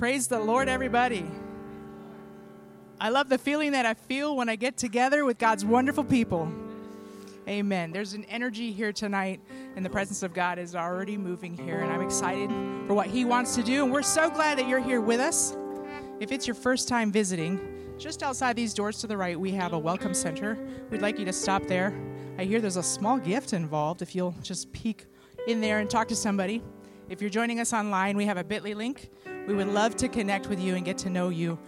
Praise the Lord, everybody. I love the feeling that I feel when I get together with God's wonderful people. Amen. There's an energy here tonight, and the presence of God is already moving here, and I'm excited for what He wants to do. And we're so glad that you're here with us. If it's your first time visiting, just outside these doors to the right, we have a welcome center. We'd like you to stop there. I hear there's a small gift involved if you'll just peek in there and talk to somebody. If you're joining us online, we have a bit.ly link. We would love to connect with you and get to know you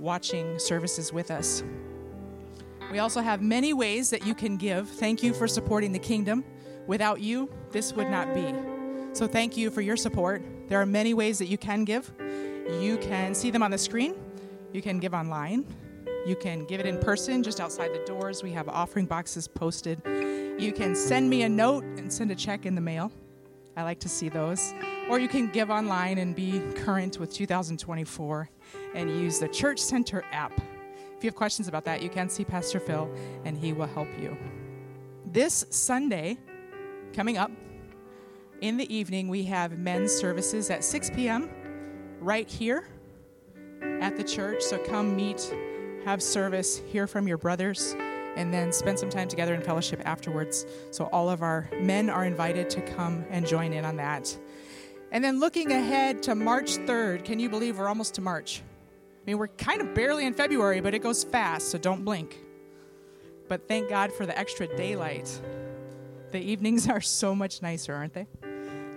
watching services with us. We also have many ways that you can give. Thank you for supporting the kingdom. Without you, this would not be. So thank you for your support. There are many ways that you can give. You can see them on the screen. You can give online. You can give it in person just outside the doors. We have offering boxes posted. You can send me a note and send a check in the mail. I like to see those. Or you can give online and be current with 2024 and use the Church Center app. If you have questions about that, you can see Pastor Phil and he will help you. This Sunday, coming up in the evening, we have men's services at 6 p.m. right here at the church. So come meet, have service, hear from your brothers, and then spend some time together in fellowship afterwards. So all of our men are invited to come and join in on that. And then looking ahead to March 3rd, can you believe we're almost to March? I mean, we're kind of barely in February, but it goes fast, so don't blink. But thank God for the extra daylight. The evenings are so much nicer, aren't they?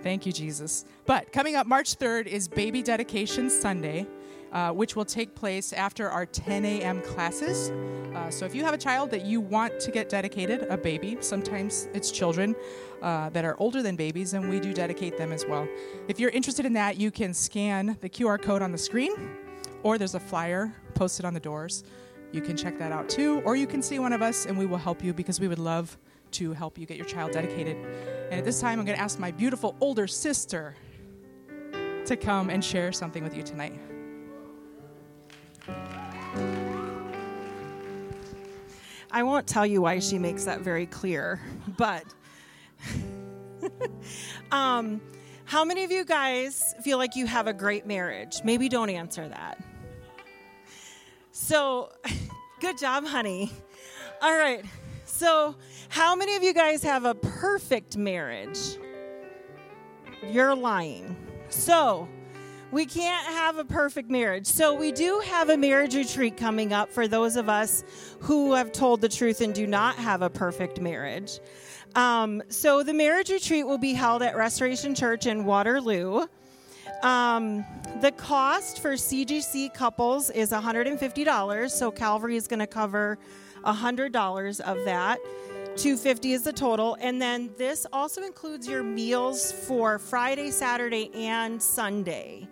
Thank you, Jesus. But coming up March 3rd is Baby Dedication Sunday, uh, which will take place after our 10 a.m. classes. Uh, so if you have a child that you want to get dedicated, a baby, sometimes it's children uh, that are older than babies, and we do dedicate them as well. If you're interested in that, you can scan the QR code on the screen or there's a flyer posted on the doors. You can check that out too, or you can see one of us and we will help you because we would love to help you get your child dedicated. And at this time, I'm going to ask my beautiful older sister to come and share something with you tonight. I won't tell you why she makes that very clear, but um, how many of you guys feel like you have a great marriage? Maybe don't answer that. So, good job, honey. All right. So, how many of you guys have a perfect marriage? You're lying. So, we can't have a perfect marriage. So, we do have a marriage retreat coming up for those of us who have told the truth and do not have a perfect marriage. Um, so, the marriage retreat will be held at Restoration Church in Waterloo. Um, the cost for CGC couples is $150, so Calvary is going to cover $100 of that. 250 is the total and then this also includes your meals for friday saturday and sunday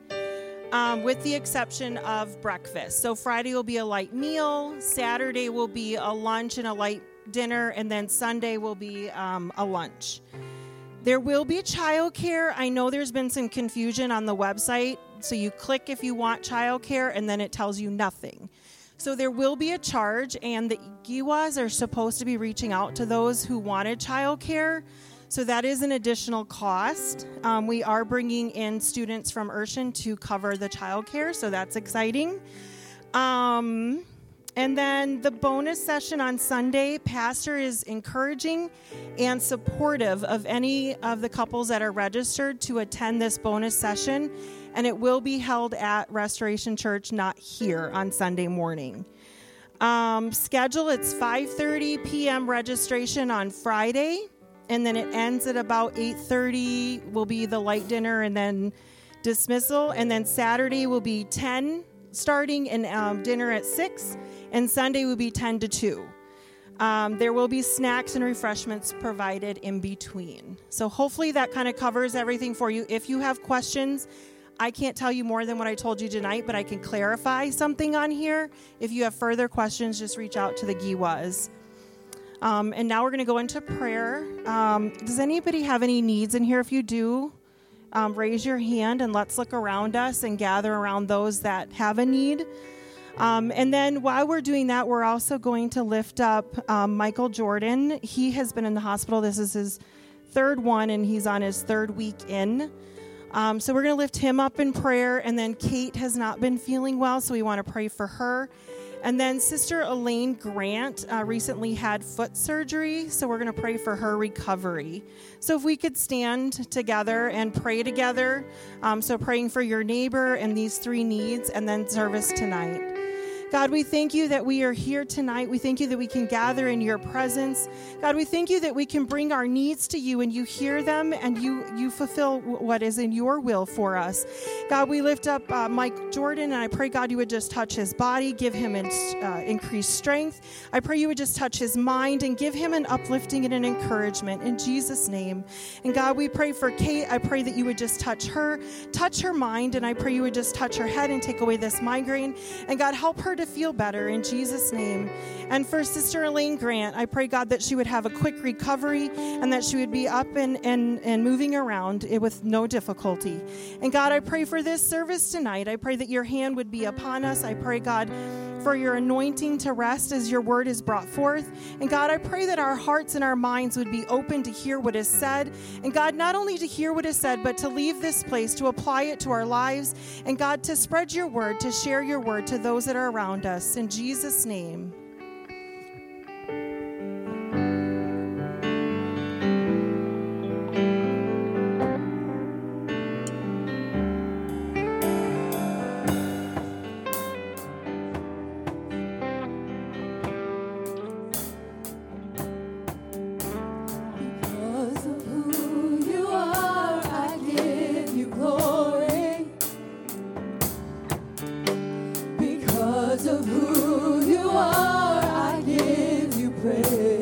um, with the exception of breakfast so friday will be a light meal saturday will be a lunch and a light dinner and then sunday will be um, a lunch there will be childcare. I know there's been some confusion on the website. So you click if you want childcare, and then it tells you nothing. So there will be a charge, and the Giwas are supposed to be reaching out to those who wanted childcare. So that is an additional cost. Um, we are bringing in students from Urshan to cover the childcare, so that's exciting. Um, and then the bonus session on Sunday, Pastor is encouraging and supportive of any of the couples that are registered to attend this bonus session. And it will be held at Restoration Church, not here on Sunday morning. Um, schedule it's 5:30 p.m. registration on Friday, and then it ends at about 8:30. Will be the light dinner and then dismissal, and then Saturday will be 10 starting and um, dinner at six and Sunday will be 10 to 2. Um, there will be snacks and refreshments provided in between. So, hopefully, that kind of covers everything for you. If you have questions, I can't tell you more than what I told you tonight, but I can clarify something on here. If you have further questions, just reach out to the Giwas. Um, and now we're going to go into prayer. Um, does anybody have any needs in here? If you do, um, raise your hand and let's look around us and gather around those that have a need. Um, and then while we're doing that, we're also going to lift up um, Michael Jordan. He has been in the hospital. This is his third one, and he's on his third week in. Um, so we're going to lift him up in prayer. And then Kate has not been feeling well, so we want to pray for her. And then Sister Elaine Grant uh, recently had foot surgery, so we're going to pray for her recovery. So if we could stand together and pray together. Um, so praying for your neighbor and these three needs, and then service tonight. God, we thank you that we are here tonight. We thank you that we can gather in your presence. God, we thank you that we can bring our needs to you and you hear them and you, you fulfill what is in your will for us. God, we lift up uh, Mike Jordan and I pray, God, you would just touch his body, give him in, uh, increased strength. I pray you would just touch his mind and give him an uplifting and an encouragement in Jesus' name. And God, we pray for Kate. I pray that you would just touch her, touch her mind, and I pray you would just touch her head and take away this migraine. And God, help her to to feel better in Jesus' name. And for Sister Elaine Grant, I pray, God, that she would have a quick recovery and that she would be up and, and, and moving around with no difficulty. And God, I pray for this service tonight. I pray that your hand would be upon us. I pray, God, for your anointing to rest as your word is brought forth. And God, I pray that our hearts and our minds would be open to hear what is said. And God, not only to hear what is said, but to leave this place, to apply it to our lives. And God, to spread your word, to share your word to those that are around us. In Jesus' name. because of who you are, I give you praise.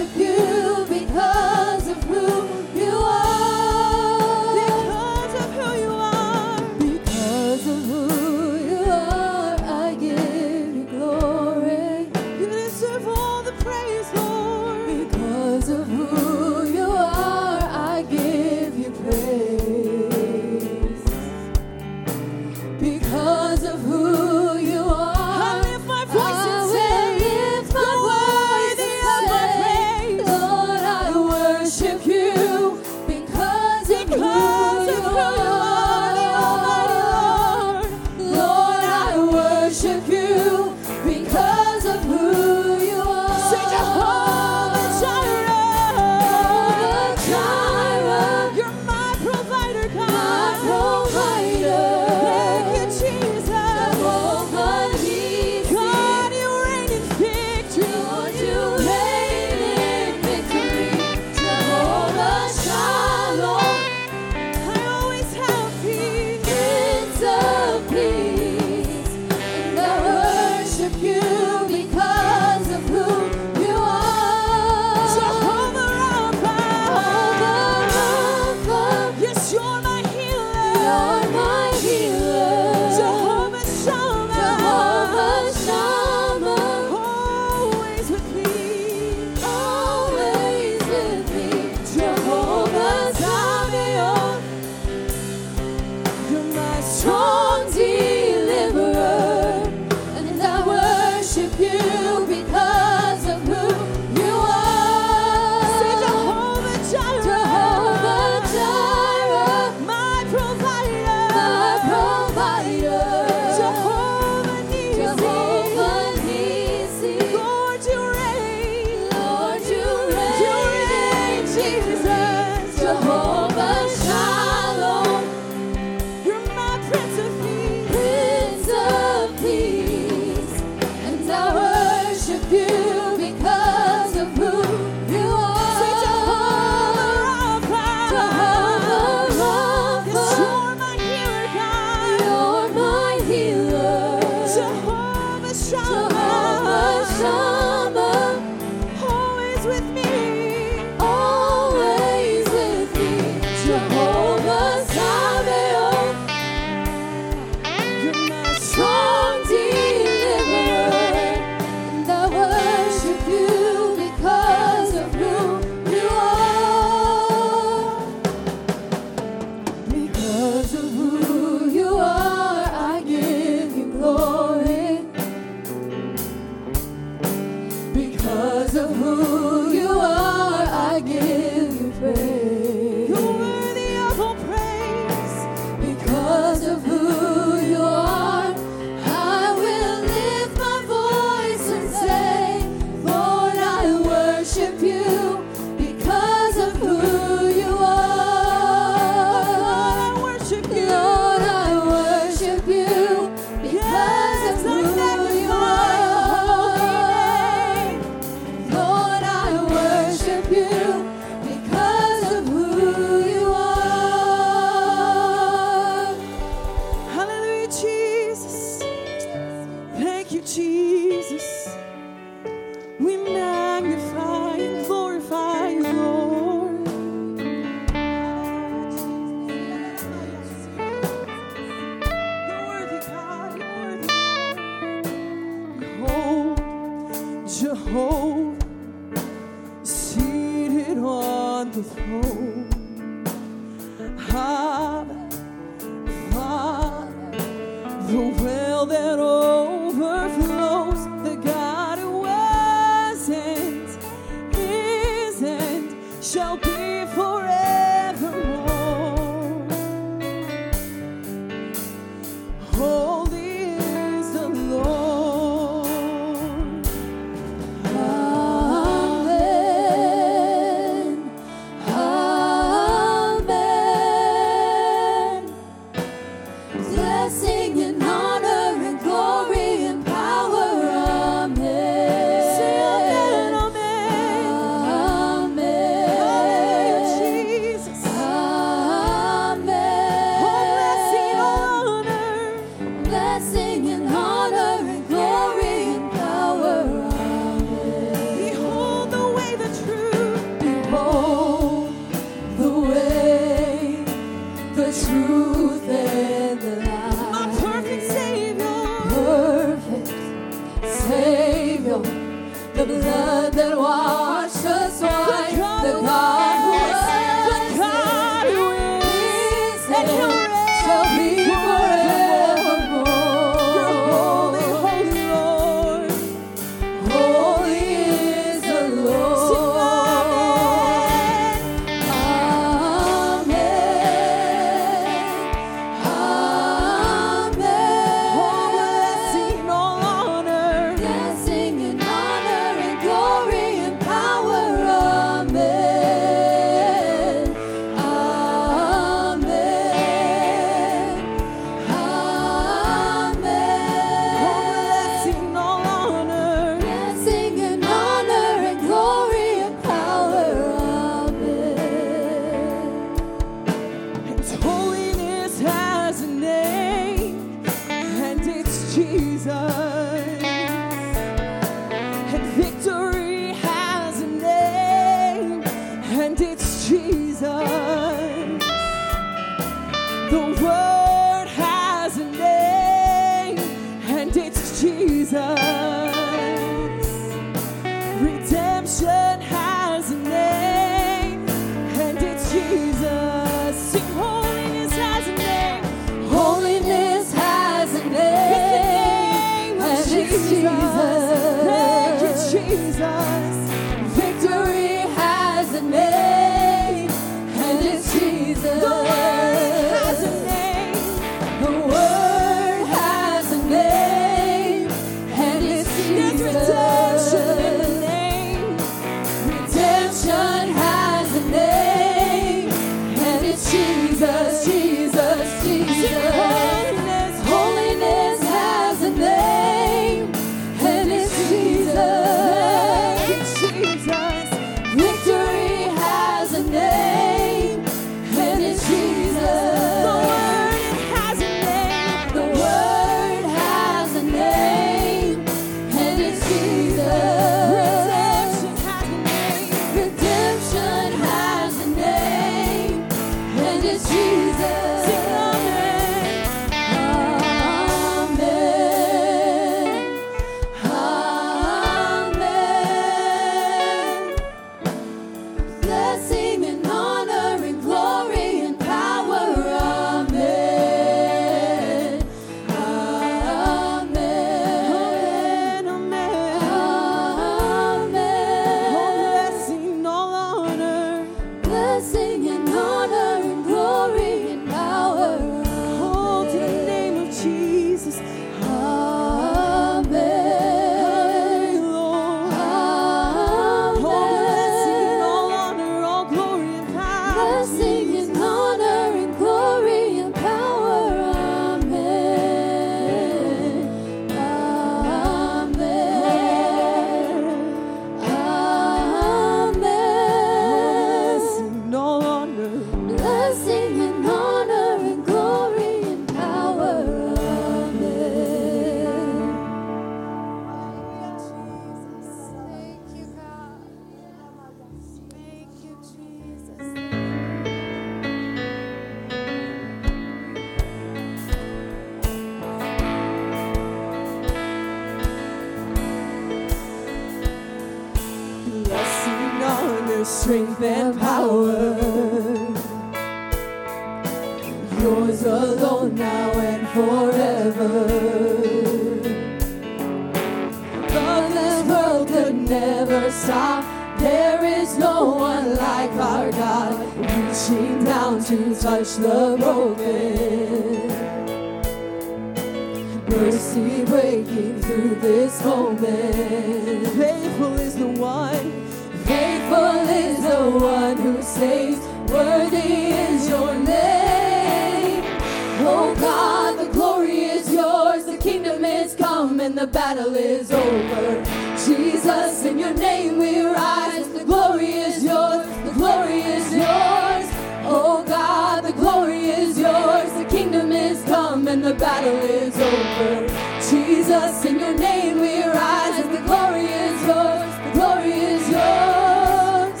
And the battle is over. Jesus, in your name we rise. And the glory is yours. The glory is yours.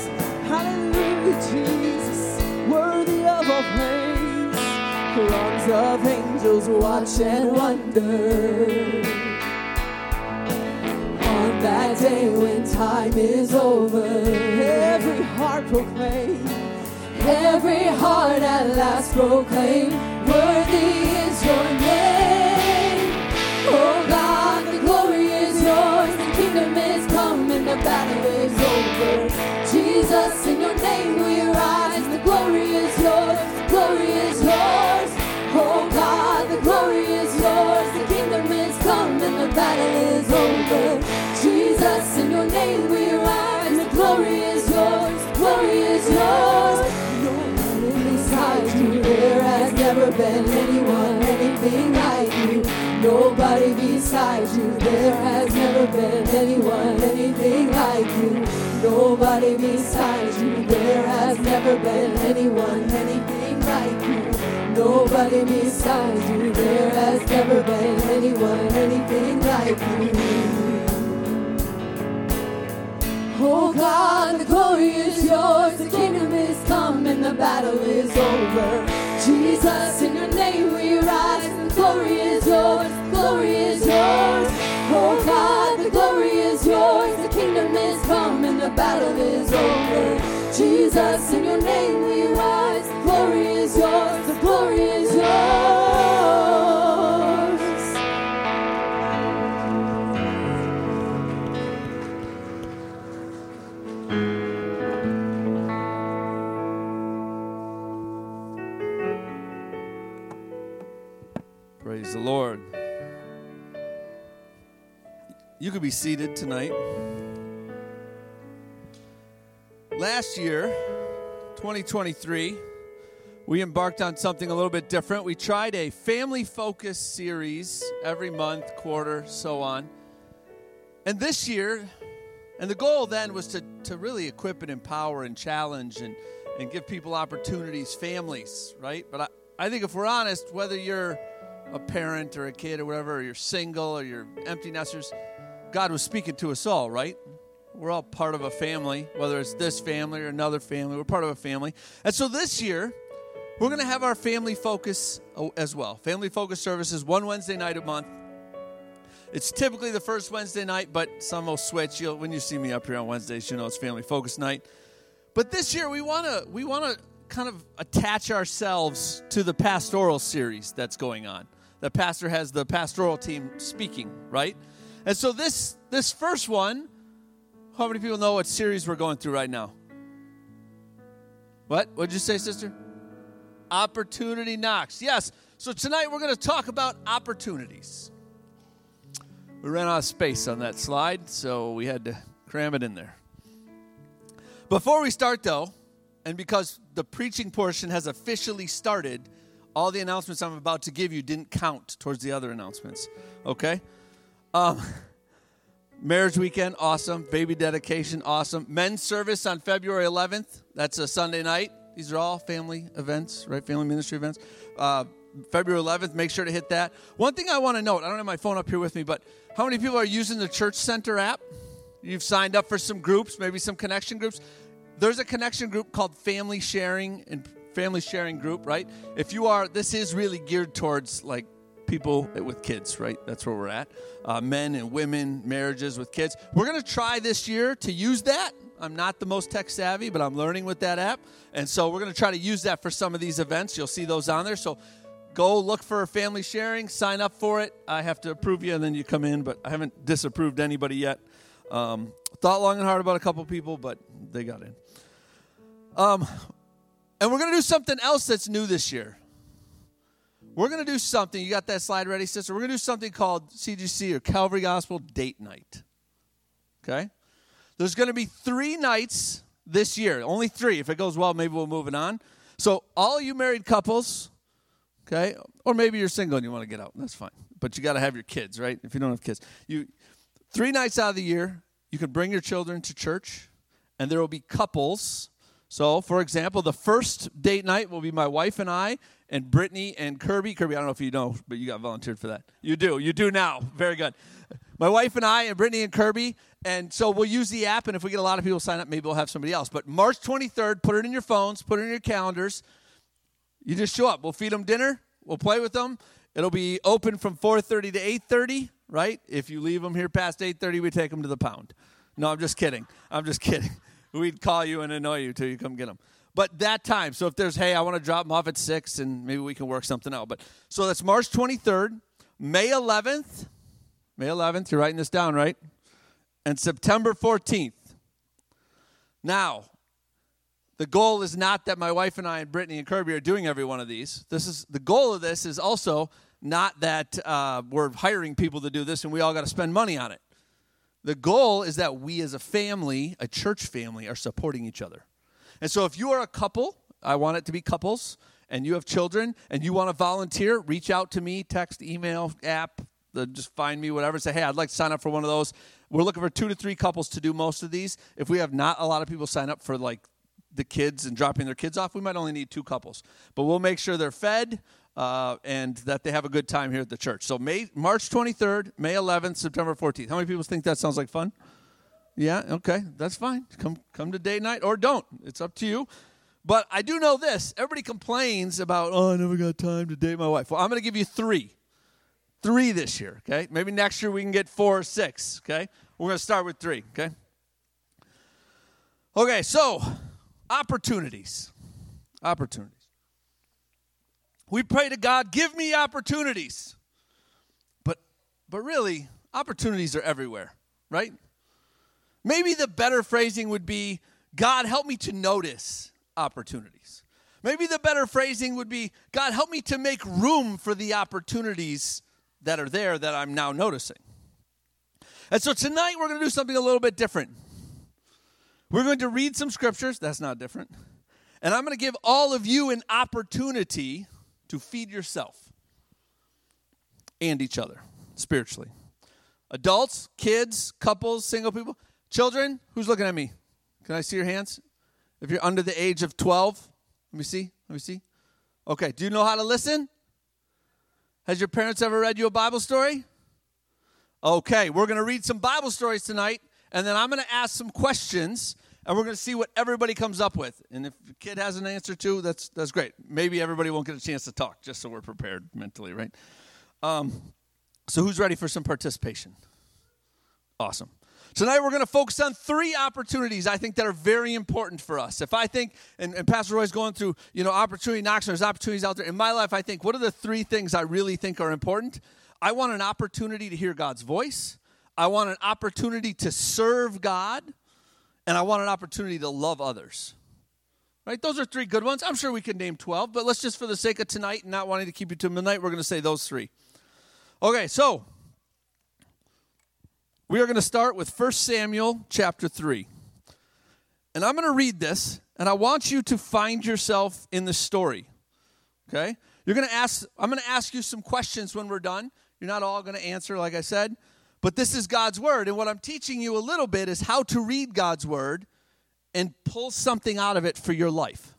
Hallelujah, Jesus, worthy of all praise. Throngs of angels watch and wonder. On that day when time is over, every heart proclaim, every heart at last proclaim, worthy is your name. Oh God, the glory is yours, the kingdom is come the battle is over. Jesus, in your name we rise, the glory is yours, glory is yours. Oh God, the glory is yours, the kingdom is the battle is over. Jesus, in your name we rise, the glory is yours, glory is yours. Has never been Nobody beside you, there has never been anyone, anything like you. Nobody beside you, there has never been anyone, anything like you. Nobody beside you, there has never been anyone, anything like you. Oh God, the glory is yours, the kingdom is come and the battle is over. Jesus, in your name we rise, glory is yours, glory is yours. Oh God, the glory is yours, the kingdom is come and the battle is over. Jesus, in your name we rise, glory is yours, the glory is yours. Lord. You could be seated tonight. Last year, 2023, we embarked on something a little bit different. We tried a family focused series every month, quarter, so on. And this year, and the goal then was to, to really equip and empower and challenge and, and give people opportunities, families, right? But I, I think if we're honest, whether you're a parent or a kid or whatever, or you're single or you're empty nesters, God was speaking to us all, right? We're all part of a family, whether it's this family or another family, we're part of a family. And so this year, we're going to have our family focus as well. Family focus services one Wednesday night a month. It's typically the first Wednesday night, but some will switch. You'll, when you see me up here on Wednesdays, you know it's family focus night. But this year we want to we want to kind of attach ourselves to the pastoral series that's going on. The pastor has the pastoral team speaking, right? And so this this first one, how many people know what series we're going through right now? What? What'd you say, sister? Opportunity knocks. Yes. So tonight we're going to talk about opportunities. We ran out of space on that slide, so we had to cram it in there. Before we start, though, and because the preaching portion has officially started, all the announcements I'm about to give you didn't count towards the other announcements. Okay? Um, marriage weekend, awesome. Baby dedication, awesome. Men's service on February 11th. That's a Sunday night. These are all family events, right? Family ministry events. Uh, February 11th, make sure to hit that. One thing I want to note I don't have my phone up here with me, but how many people are using the Church Center app? You've signed up for some groups, maybe some connection groups. There's a connection group called Family Sharing and Family Sharing Group, right? If you are, this is really geared towards like people with kids, right? That's where we're at. Uh, men and women, marriages with kids. We're going to try this year to use that. I'm not the most tech savvy, but I'm learning with that app. And so we're going to try to use that for some of these events. You'll see those on there. So go look for family sharing, sign up for it. I have to approve you, and then you come in, but I haven't disapproved anybody yet. Um, thought long and hard about a couple people, but they got in. Um, and we're going to do something else that's new this year. We're going to do something. You got that slide ready, sister? We're going to do something called CGC or Calvary Gospel Date Night. Okay? There's going to be three nights this year. Only three. If it goes well, maybe we'll move it on. So, all you married couples, okay, or maybe you're single and you want to get out. That's fine. But you got to have your kids, right? If you don't have kids, you three nights out of the year, you can bring your children to church, and there will be couples. So, for example, the first date night will be my wife and I, and Brittany and Kirby. Kirby, I don't know if you know, but you got volunteered for that. You do. You do now. Very good. My wife and I, and Brittany and Kirby. And so we'll use the app, and if we get a lot of people sign up, maybe we'll have somebody else. But March 23rd, put it in your phones, put it in your calendars. You just show up. We'll feed them dinner. We'll play with them. It'll be open from 4:30 to 8:30, right? If you leave them here past 8:30, we take them to the pound. No, I'm just kidding. I'm just kidding. We'd call you and annoy you till you come get them. But that time, so if there's, hey, I want to drop them off at six, and maybe we can work something out. But so that's March 23rd, May 11th, May 11th. You're writing this down, right? And September 14th. Now, the goal is not that my wife and I and Brittany and Kirby are doing every one of these. This is the goal of this is also not that uh, we're hiring people to do this and we all got to spend money on it. The goal is that we as a family, a church family, are supporting each other. And so if you are a couple, I want it to be couples, and you have children and you want to volunteer, reach out to me, text, email, app, just find me, whatever. Say, hey, I'd like to sign up for one of those. We're looking for two to three couples to do most of these. If we have not a lot of people sign up for like the kids and dropping their kids off, we might only need two couples. But we'll make sure they're fed uh, and that they have a good time here at the church. So May March 23rd, May 11th, September 14th. How many people think that sounds like fun? Yeah, okay, that's fine. Come come to date night or don't. It's up to you. But I do know this. Everybody complains about, oh, I never got time to date my wife. Well, I'm going to give you three. Three this year, okay? Maybe next year we can get four or six, okay? We're going to start with three, okay? Okay, so opportunities. Opportunities. We pray to God, give me opportunities. But but really, opportunities are everywhere, right? Maybe the better phrasing would be, God, help me to notice opportunities. Maybe the better phrasing would be, God, help me to make room for the opportunities that are there that I'm now noticing. And so tonight we're going to do something a little bit different. We're going to read some scriptures. That's not different. And I'm going to give all of you an opportunity to feed yourself and each other spiritually. Adults, kids, couples, single people, children, who's looking at me? Can I see your hands? If you're under the age of 12, let me see. Let me see. Okay, do you know how to listen? Has your parents ever read you a Bible story? Okay, we're going to read some Bible stories tonight, and then I'm going to ask some questions, and we're going to see what everybody comes up with. And if the kid has an answer too, that's that's great. Maybe everybody won't get a chance to talk, just so we're prepared mentally, right? Um, so who's ready for some participation? Awesome. Tonight we're going to focus on three opportunities I think that are very important for us. If I think, and, and Pastor Roy's going through, you know, opportunity knocks, and there's opportunities out there. In my life, I think, what are the three things I really think are important? I want an opportunity to hear God's voice. I want an opportunity to serve God. And I want an opportunity to love others. Right? Those are three good ones. I'm sure we could name 12, but let's just, for the sake of tonight and not wanting to keep you to midnight, we're going to say those three. Okay, so we are going to start with 1 Samuel chapter 3. And I'm going to read this, and I want you to find yourself in the story. Okay? You're going to ask, I'm going to ask you some questions when we're done. You're not all going to answer, like I said, but this is God's word. And what I'm teaching you a little bit is how to read God's word and pull something out of it for your life.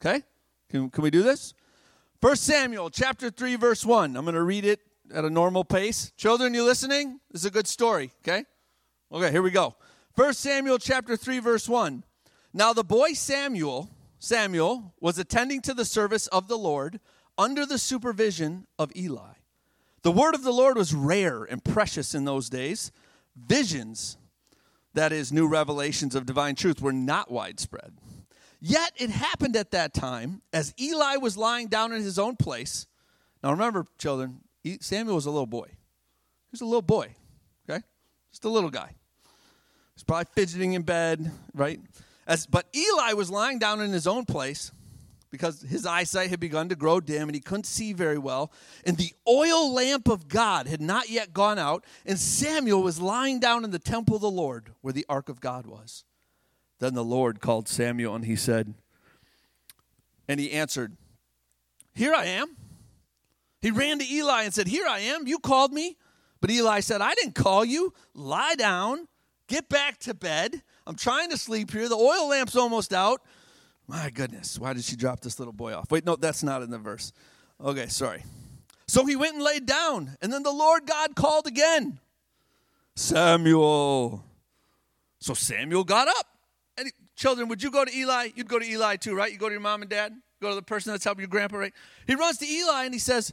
Okay? Can, can we do this? 1 Samuel chapter 3, verse 1. I'm going to read it at a normal pace. Children, you listening? This is a good story, okay? Okay, here we go. 1 Samuel chapter 3, verse 1. Now the boy Samuel, Samuel, was attending to the service of the Lord under the supervision of Eli. The word of the Lord was rare and precious in those days. Visions, that is, new revelations of divine truth, were not widespread. Yet it happened at that time as Eli was lying down in his own place. Now remember, children, Samuel was a little boy. He was a little boy, okay? Just a little guy. He's probably fidgeting in bed, right? As, but Eli was lying down in his own place because his eyesight had begun to grow dim and he couldn't see very well. And the oil lamp of God had not yet gone out, and Samuel was lying down in the temple of the Lord where the ark of God was. Then the Lord called Samuel and he said, and he answered, Here I am. He ran to Eli and said, Here I am. You called me. But Eli said, I didn't call you. Lie down. Get back to bed. I'm trying to sleep here. The oil lamp's almost out. My goodness, why did she drop this little boy off? Wait, no, that's not in the verse. Okay, sorry. So he went and laid down, and then the Lord God called again Samuel. So Samuel got up. And children, would you go to Eli? You'd go to Eli too, right? You go to your mom and dad, go to the person that's helping your grandpa, right? He runs to Eli and he says,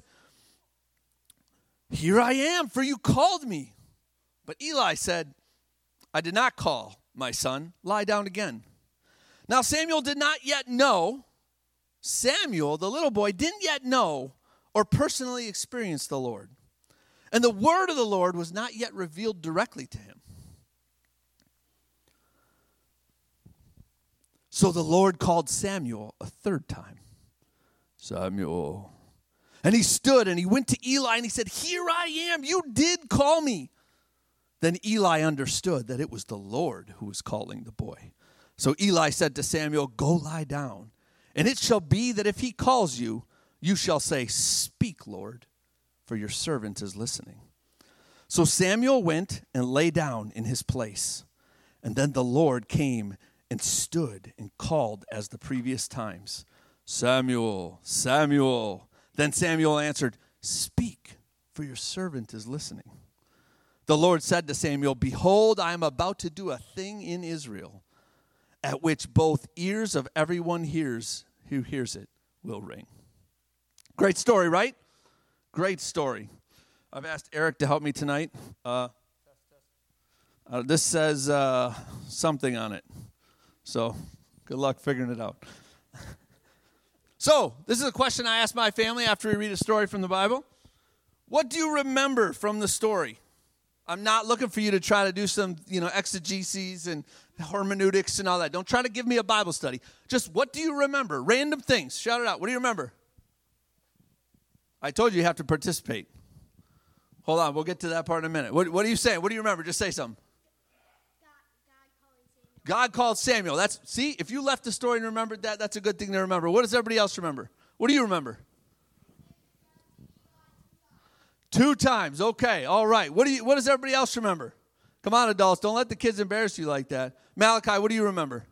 Here I am, for you called me. But Eli said, I did not call, my son. Lie down again. Now, Samuel did not yet know, Samuel, the little boy, didn't yet know or personally experience the Lord. And the word of the Lord was not yet revealed directly to him. So the Lord called Samuel a third time Samuel. And he stood and he went to Eli and he said, Here I am. You did call me. Then Eli understood that it was the Lord who was calling the boy. So Eli said to Samuel, Go lie down. And it shall be that if he calls you, you shall say, Speak, Lord, for your servant is listening. So Samuel went and lay down in his place. And then the Lord came and stood and called as the previous times Samuel, Samuel. Then Samuel answered, Speak, for your servant is listening. The Lord said to Samuel, Behold, I am about to do a thing in Israel at which both ears of everyone hears who hears it will ring. Great story, right? Great story. I've asked Eric to help me tonight. Uh, uh, this says uh, something on it. So good luck figuring it out. so, this is a question I ask my family after we read a story from the Bible. What do you remember from the story? I'm not looking for you to try to do some, you know, exegeses and hermeneutics and all that. Don't try to give me a Bible study. Just what do you remember? Random things. Shout it out. What do you remember? I told you you have to participate. Hold on, we'll get to that part in a minute. What, what are you saying? What do you remember? Just say something. God called Samuel. That's see, if you left the story and remembered that, that's a good thing to remember. What does everybody else remember? What do you remember? Two times. Okay. All right. What do you what does everybody else remember? Come on, adults. Don't let the kids embarrass you like that. Malachi, what do you remember?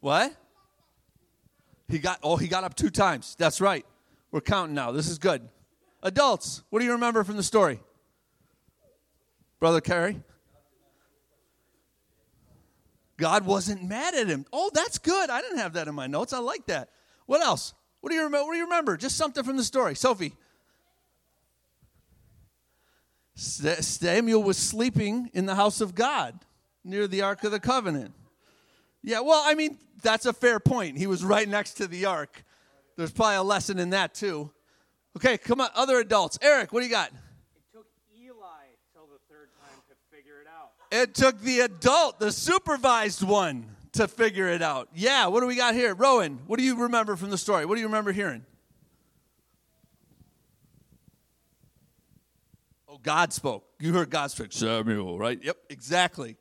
What? He got oh, he got up two times. That's right. We're counting now. This is good. Adults, what do you remember from the story? Brother Carey? God wasn't mad at him. Oh, that's good. I didn't have that in my notes. I like that. What else? What do you remember? What do you remember? Just something from the story. Sophie. Samuel was sleeping in the house of God near the Ark of the Covenant. Yeah, well, I mean, that's a fair point. He was right next to the Ark. There's probably a lesson in that, too. Okay, come on, other adults. Eric, what do you got? It took Eli till the third time to figure it out. It took the adult, the supervised one, to figure it out. Yeah, what do we got here? Rowan, what do you remember from the story? What do you remember hearing? God spoke. You heard God speak. Samuel, right? Yep, exactly.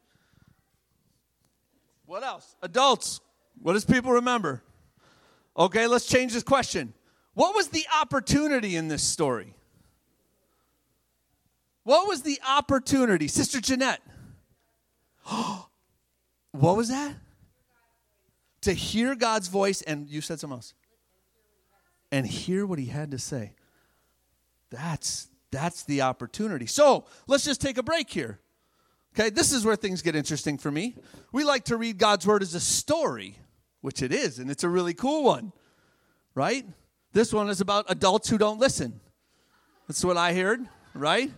What else? Adults, what does people remember? Okay, let's change this question. What was the opportunity in this story? What was the opportunity? Sister Jeanette. what was that? To hear God's voice, and you said something else. And hear what he had to say. That's that's the opportunity. So let's just take a break here. Okay, this is where things get interesting for me. We like to read God's word as a story, which it is, and it's a really cool one, right? This one is about adults who don't listen. That's what I heard, right?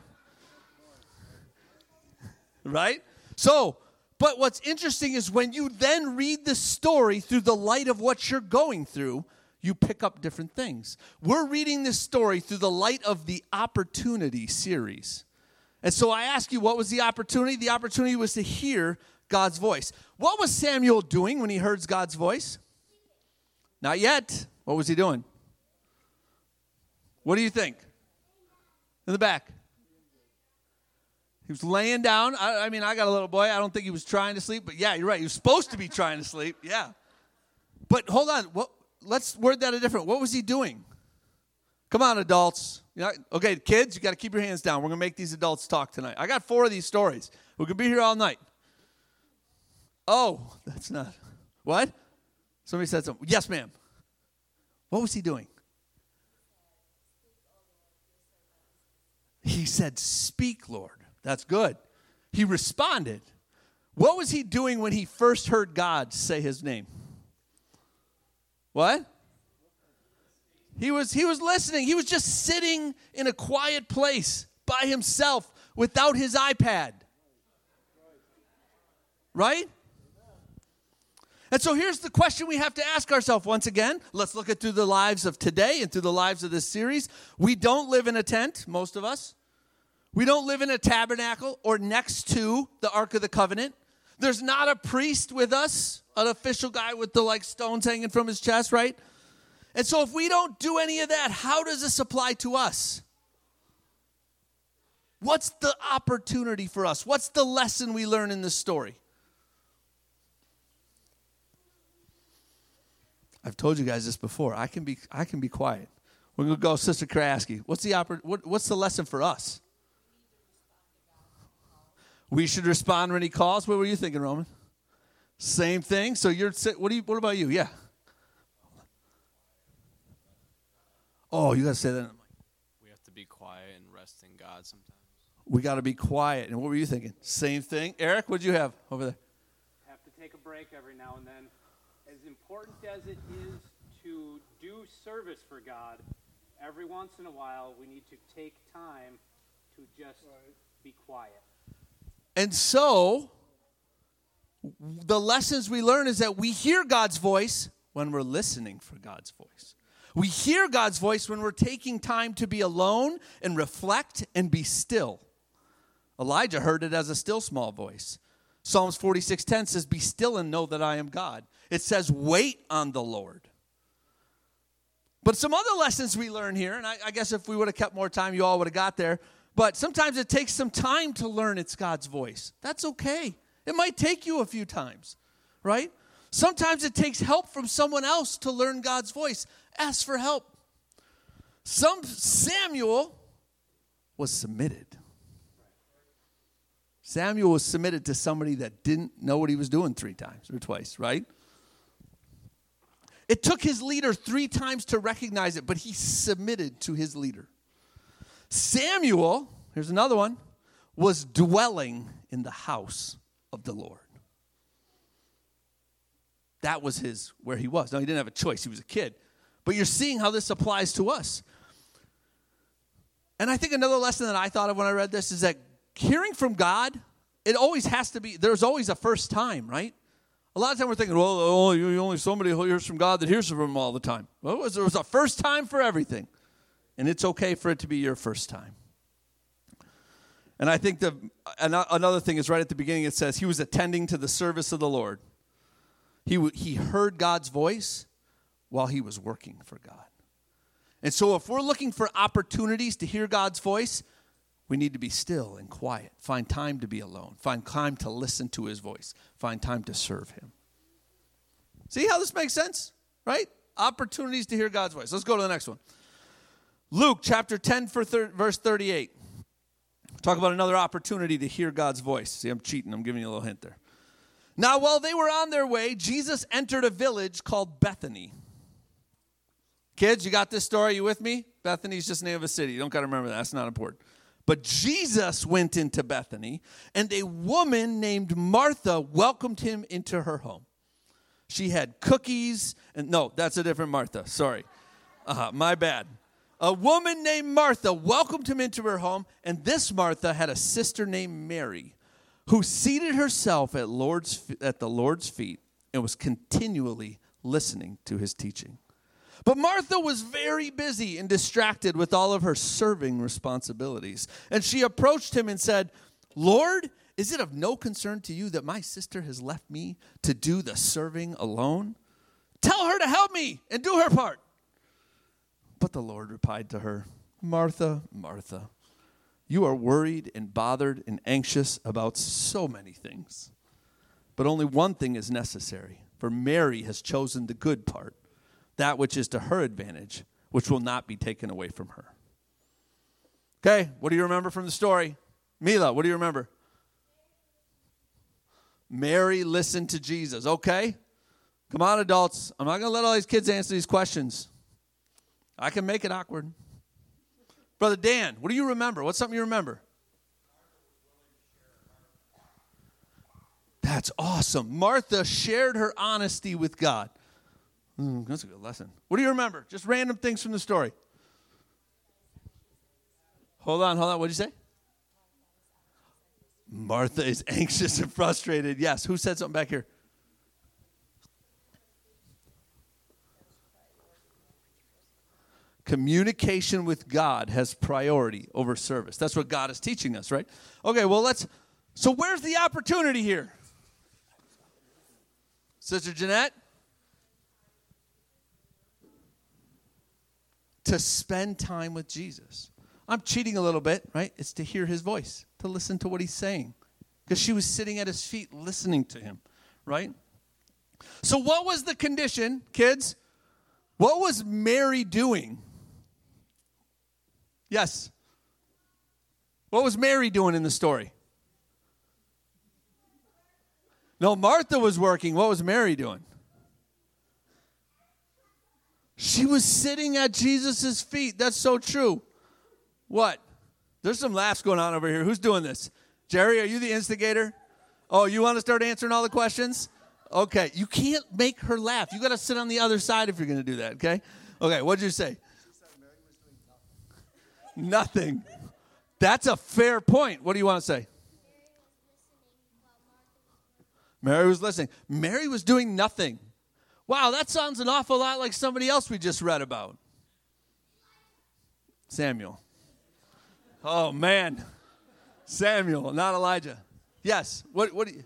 right? So, but what's interesting is when you then read the story through the light of what you're going through, you pick up different things. We're reading this story through the light of the opportunity series. And so I ask you, what was the opportunity? The opportunity was to hear God's voice. What was Samuel doing when he heard God's voice? Not yet. What was he doing? What do you think? In the back. He was laying down. I, I, mean, I got a little boy. I don't think he was trying to sleep, but yeah, you're right. He was supposed to be trying to sleep. Yeah. But hold on. What, let's word that a different. What was he doing? Come on, adults. Okay, kids, you got to keep your hands down. We're going to make these adults talk tonight. I got four of these stories. We could be here all night. Oh, that's not. What? Somebody said something. Yes, ma'am. What was he doing? He said, Speak, Lord. That's good. He responded. What was he doing when he first heard God say his name? What? He was he was listening. He was just sitting in a quiet place by himself without his iPad. Right? And so here's the question we have to ask ourselves once again. Let's look at through the lives of today and through the lives of this series. We don't live in a tent, most of us. We don't live in a tabernacle or next to the Ark of the Covenant. There's not a priest with us, an official guy with the like stones hanging from his chest, right? And so if we don't do any of that, how does this apply to us? What's the opportunity for us? What's the lesson we learn in this story? I've told you guys this before. I can be I can be quiet. We're gonna go, Sister Kraski. What's the oppor- what, What's the lesson for us? We should respond when he calls. What were you thinking, Roman? Same thing. So you're. What do you? What about you? Yeah. Oh, you got to say that. We have to be quiet and rest in God sometimes. We got to be quiet. And what were you thinking? Same thing. Eric, what did you have over there? Have to take a break every now and then as important as it is to do service for God, every once in a while we need to take time to just be quiet. And so, the lessons we learn is that we hear God's voice when we're listening for God's voice. We hear God's voice when we're taking time to be alone and reflect and be still. Elijah heard it as a still small voice. Psalms 46:10 says, "Be still and know that I am God." It says, "Wait on the Lord." But some other lessons we learn here, and I, I guess if we would have kept more time, you all would have got there. But sometimes it takes some time to learn it's God's voice. That's okay. It might take you a few times, right? Sometimes it takes help from someone else to learn God's voice. Ask for help. Some Samuel was submitted. Samuel was submitted to somebody that didn't know what he was doing three times or twice, right? It took his leader three times to recognize it, but he submitted to his leader. Samuel, here's another one, was dwelling in the house of the Lord. That was his where he was. Now he didn't have a choice. He was a kid. But you're seeing how this applies to us. And I think another lesson that I thought of when I read this is that hearing from God, it always has to be, there's always a first time, right? A lot of time we're thinking, well, oh, only, only somebody who hears from God that hears from him all the time. Well, there was a first time for everything. And it's okay for it to be your first time. And I think the, another thing is right at the beginning it says, he was attending to the service of the Lord. He, he heard God's voice while he was working for God. And so if we're looking for opportunities to hear God's voice, we need to be still and quiet. Find time to be alone. Find time to listen to his voice. Find time to serve him. See how this makes sense? Right? Opportunities to hear God's voice. Let's go to the next one. Luke chapter 10, for thir- verse 38. Talk about another opportunity to hear God's voice. See, I'm cheating. I'm giving you a little hint there. Now, while they were on their way, Jesus entered a village called Bethany. Kids, you got this story? You with me? Bethany's just name of a city. You don't got to remember that. That's not important. But Jesus went into Bethany, and a woman named Martha welcomed him into her home. She had cookies, and no, that's a different Martha. Sorry. Uh, my bad. A woman named Martha welcomed him into her home, and this Martha had a sister named Mary who seated herself at, Lord's, at the Lord's feet and was continually listening to his teaching. But Martha was very busy and distracted with all of her serving responsibilities. And she approached him and said, Lord, is it of no concern to you that my sister has left me to do the serving alone? Tell her to help me and do her part. But the Lord replied to her, Martha, Martha, you are worried and bothered and anxious about so many things. But only one thing is necessary, for Mary has chosen the good part, that which is to her advantage, which will not be taken away from her. Okay, what do you remember from the story? Mila, what do you remember? Mary listened to Jesus. Okay? Come on, adults. I'm not going to let all these kids answer these questions. I can make it awkward. Brother Dan, what do you remember? What's something you remember? That's awesome. Martha shared her honesty with God. Mm, that's a good lesson. What do you remember? Just random things from the story. Hold on, hold on. What did you say? Martha is anxious and frustrated. Yes. Who said something back here? Communication with God has priority over service. That's what God is teaching us, right? Okay, well, let's. So, where's the opportunity here? Sister Jeanette? To spend time with Jesus. I'm cheating a little bit, right? It's to hear his voice, to listen to what he's saying. Because she was sitting at his feet listening to him, right? So, what was the condition, kids? What was Mary doing? Yes. What was Mary doing in the story? No, Martha was working. What was Mary doing? She was sitting at Jesus' feet. That's so true. What? There's some laughs going on over here. Who's doing this? Jerry, are you the instigator? Oh, you want to start answering all the questions? Okay, you can't make her laugh. You got to sit on the other side if you're going to do that, okay? Okay, what'd you say? Nothing. That's a fair point. What do you want to say? Mary was listening. Mary was doing nothing. Wow, that sounds an awful lot like somebody else we just read about. Samuel. Oh man. Samuel, not Elijah. Yes. What what do you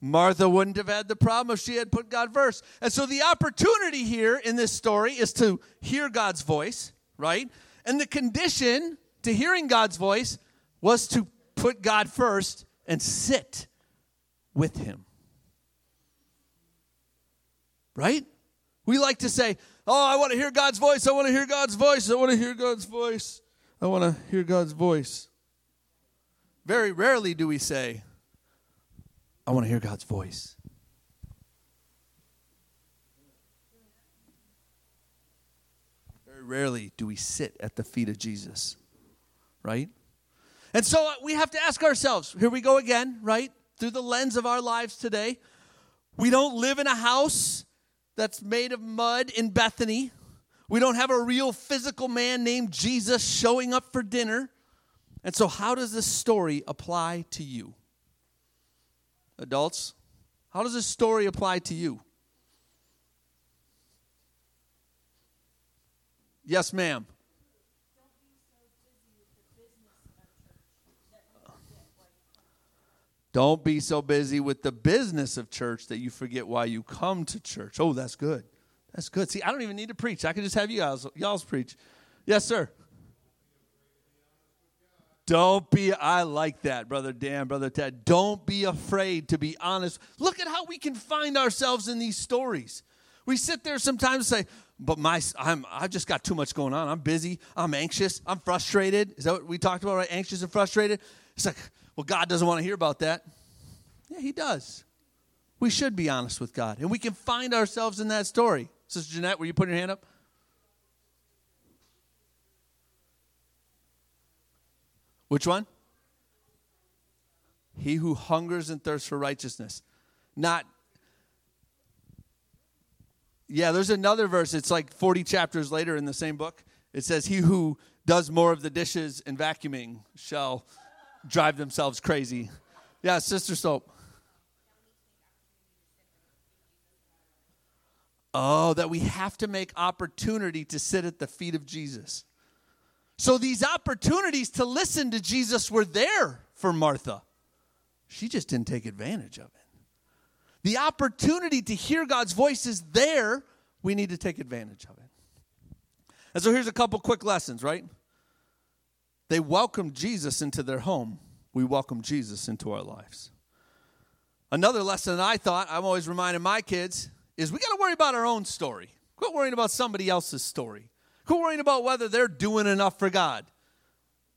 Martha wouldn't have had the problem if she had put God first. And so the opportunity here in this story is to hear God's voice, right? And the condition to hearing God's voice was to put God first and sit with Him. Right? We like to say, Oh, I want to hear God's voice. I want to hear God's voice. I want to hear God's voice. I want to hear God's voice. Very rarely do we say, I want to hear God's voice. Very rarely do we sit at the feet of Jesus, right? And so uh, we have to ask ourselves here we go again, right? Through the lens of our lives today. We don't live in a house that's made of mud in Bethany. We don't have a real physical man named Jesus showing up for dinner. And so, how does this story apply to you? Adults, how does this story apply to you? Yes, ma'am. Don't be so busy with the business of church that you forget why you come to church. Oh, that's good. That's good. See, I don't even need to preach. I can just have you guys y'all's preach. Yes, sir. Don't be, I like that, Brother Dan, Brother Ted. Don't be afraid to be honest. Look at how we can find ourselves in these stories. We sit there sometimes and say, but my, I'm, I've just got too much going on. I'm busy. I'm anxious. I'm frustrated. Is that what we talked about, right? Anxious and frustrated? It's like, well, God doesn't want to hear about that. Yeah, He does. We should be honest with God. And we can find ourselves in that story. Sister Jeanette, were you putting your hand up? Which one? He who hungers and thirsts for righteousness. Not, yeah, there's another verse. It's like 40 chapters later in the same book. It says, He who does more of the dishes and vacuuming shall drive themselves crazy. Yeah, Sister Soap. Oh, that we have to make opportunity to sit at the feet of Jesus. So these opportunities to listen to Jesus were there for Martha. She just didn't take advantage of it. The opportunity to hear God's voice is there. We need to take advantage of it. And so here's a couple quick lessons, right? They welcomed Jesus into their home. We welcome Jesus into our lives. Another lesson I thought I'm always reminding my kids is we got to worry about our own story. Quit worrying about somebody else's story. Quit worrying about whether they're doing enough for God.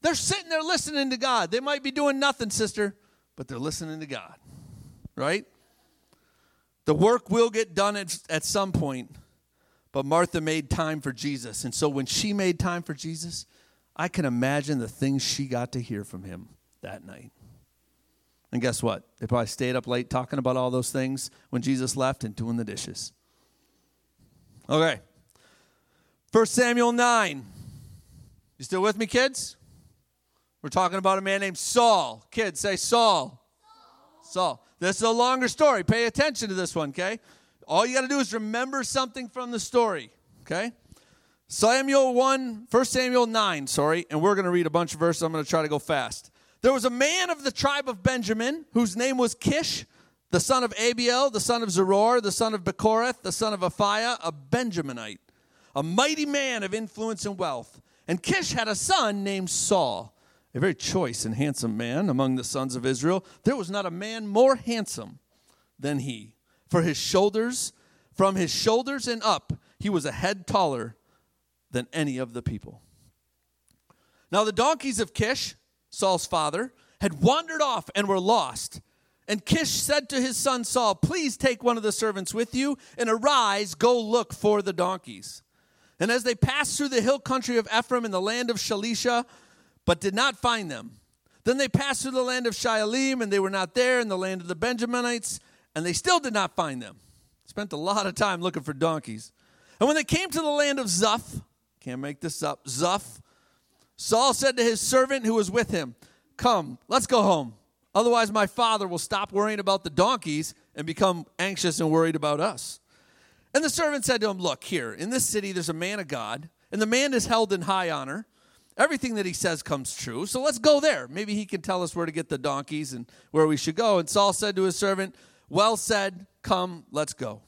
They're sitting there listening to God. They might be doing nothing, sister, but they're listening to God, right? The work will get done at, at some point, but Martha made time for Jesus. And so when she made time for Jesus, I can imagine the things she got to hear from him that night. And guess what? They probably stayed up late talking about all those things when Jesus left and doing the dishes. Okay. 1 Samuel 9. You still with me, kids? We're talking about a man named Saul. Kids, say Saul. Saul. This is a longer story. Pay attention to this one, okay? All you got to do is remember something from the story, okay? Samuel 1, 1 Samuel 9, sorry, and we're going to read a bunch of verses. I'm going to try to go fast. There was a man of the tribe of Benjamin whose name was Kish, the son of Abiel, the son of Zeror, the son of Bechorath, the son of Aphiah, a Benjaminite, a mighty man of influence and wealth. And Kish had a son named Saul, a very choice and handsome man among the sons of Israel. There was not a man more handsome than he. For his shoulders, from his shoulders and up, he was a head taller than any of the people. Now the donkeys of Kish, Saul's father, had wandered off and were lost. And Kish said to his son Saul, Please take one of the servants with you and arise, go look for the donkeys. And as they passed through the hill country of Ephraim in the land of Shalisha, but did not find them, then they passed through the land of Shaalim, and they were not there in the land of the Benjaminites, and they still did not find them. Spent a lot of time looking for donkeys. And when they came to the land of Zuph, can't make this up, Zuph, Saul said to his servant who was with him, Come, let's go home. Otherwise, my father will stop worrying about the donkeys and become anxious and worried about us. And the servant said to him, Look, here, in this city there's a man of God, and the man is held in high honor. Everything that he says comes true. So let's go there. Maybe he can tell us where to get the donkeys and where we should go. And Saul said to his servant, Well said, come, let's go.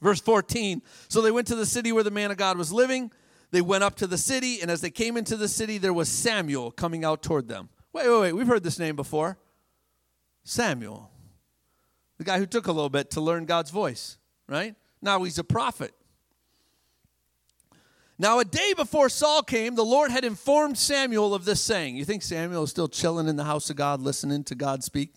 Verse 14 So they went to the city where the man of God was living. They went up to the city, and as they came into the city, there was Samuel coming out toward them. Wait, wait, wait. We've heard this name before. Samuel. The guy who took a little bit to learn God's voice, right? Now he's a prophet. Now, a day before Saul came, the Lord had informed Samuel of this saying. You think Samuel is still chilling in the house of God, listening to God speak?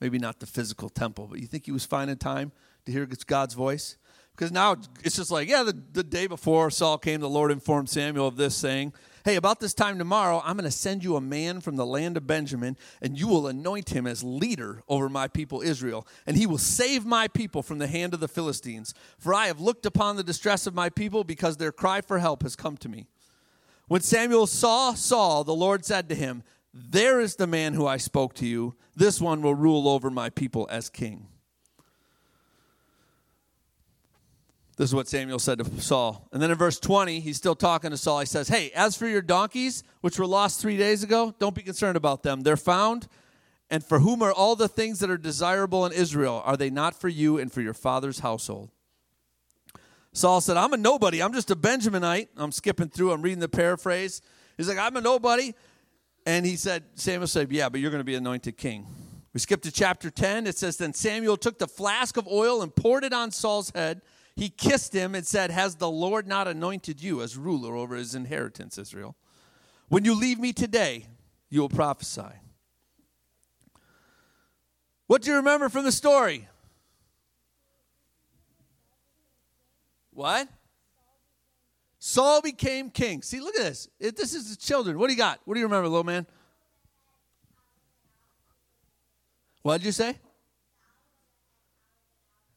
Maybe not the physical temple, but you think he was finding time to hear God's voice? Because now it's just like, yeah, the, the day before Saul came, the Lord informed Samuel of this, saying, Hey, about this time tomorrow, I'm going to send you a man from the land of Benjamin, and you will anoint him as leader over my people Israel. And he will save my people from the hand of the Philistines. For I have looked upon the distress of my people, because their cry for help has come to me. When Samuel saw Saul, the Lord said to him, There is the man who I spoke to you. This one will rule over my people as king. This is what Samuel said to Saul. And then in verse 20, he's still talking to Saul. He says, Hey, as for your donkeys, which were lost three days ago, don't be concerned about them. They're found. And for whom are all the things that are desirable in Israel? Are they not for you and for your father's household? Saul said, I'm a nobody. I'm just a Benjaminite. I'm skipping through, I'm reading the paraphrase. He's like, I'm a nobody. And he said, Samuel said, Yeah, but you're going to be anointed king. We skip to chapter 10. It says, Then Samuel took the flask of oil and poured it on Saul's head he kissed him and said, Has the Lord not anointed you as ruler over his inheritance, Israel? When you leave me today, you will prophesy. What do you remember from the story? What? Saul became king. See, look at this. This is the children. What do you got? What do you remember, little man? What did you say?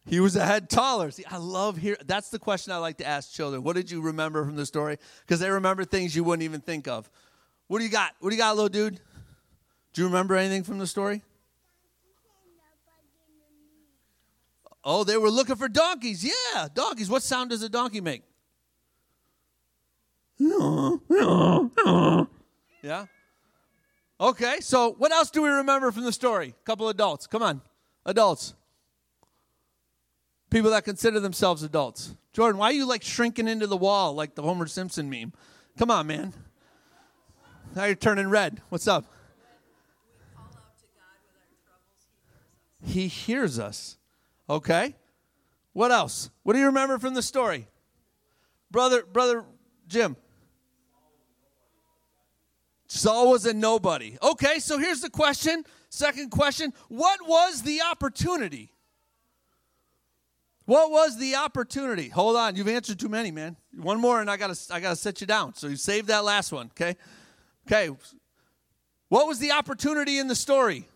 He was a head taller. See, I love here. That's the question I like to ask children. What did you remember from the story? Because they remember things you wouldn't even think of. What do you got? What do you got, little dude? Do you remember anything from the story? Oh, they were looking for donkeys. Yeah, donkeys. What sound does a donkey make? Yeah. Okay, so what else do we remember from the story? A couple adults. Come on, adults. People that consider themselves adults. Jordan, why are you like shrinking into the wall like the Homer Simpson meme? Come on, man. Now you're turning red. What's up? He hears us. Okay. What else? What do you remember from the story? Brother, brother Jim. Saul was a nobody. Okay, so here's the question. Second question What was the opportunity? What was the opportunity? Hold on, you've answered too many, man. One more, and I gotta, I gotta set you down. So you save that last one, okay? Okay. What was the opportunity in the story?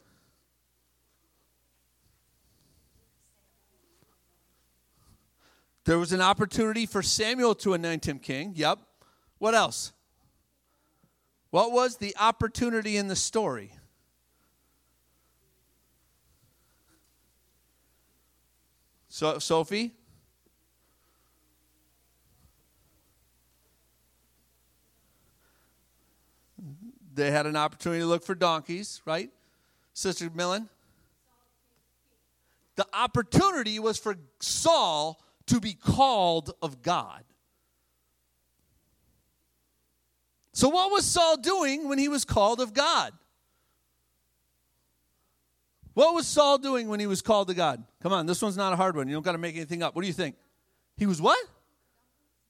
There was an opportunity for Samuel to anoint him king. Yep. What else? What was the opportunity in the story? So, Sophie? They had an opportunity to look for donkeys, right? Sister Millen? The opportunity was for Saul to be called of God. So, what was Saul doing when he was called of God? What was Saul doing when he was called to God? Come on, this one's not a hard one. You don't got to make anything up. What do you think? He was what?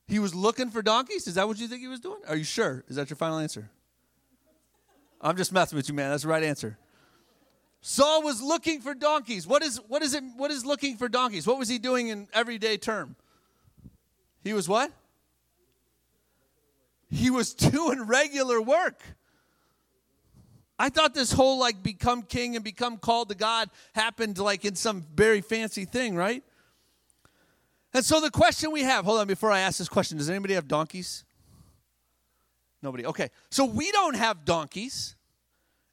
He was looking for donkeys? Is that what you think he was doing? Are you sure? Is that your final answer? I'm just messing with you, man. That's the right answer. Saul was looking for donkeys. What is what is it what is looking for donkeys? What was he doing in everyday term? He was what? He was doing regular work. I thought this whole like become king and become called to God happened like in some very fancy thing, right? And so the question we have, hold on before I ask this question, does anybody have donkeys? Nobody. Okay. So we don't have donkeys.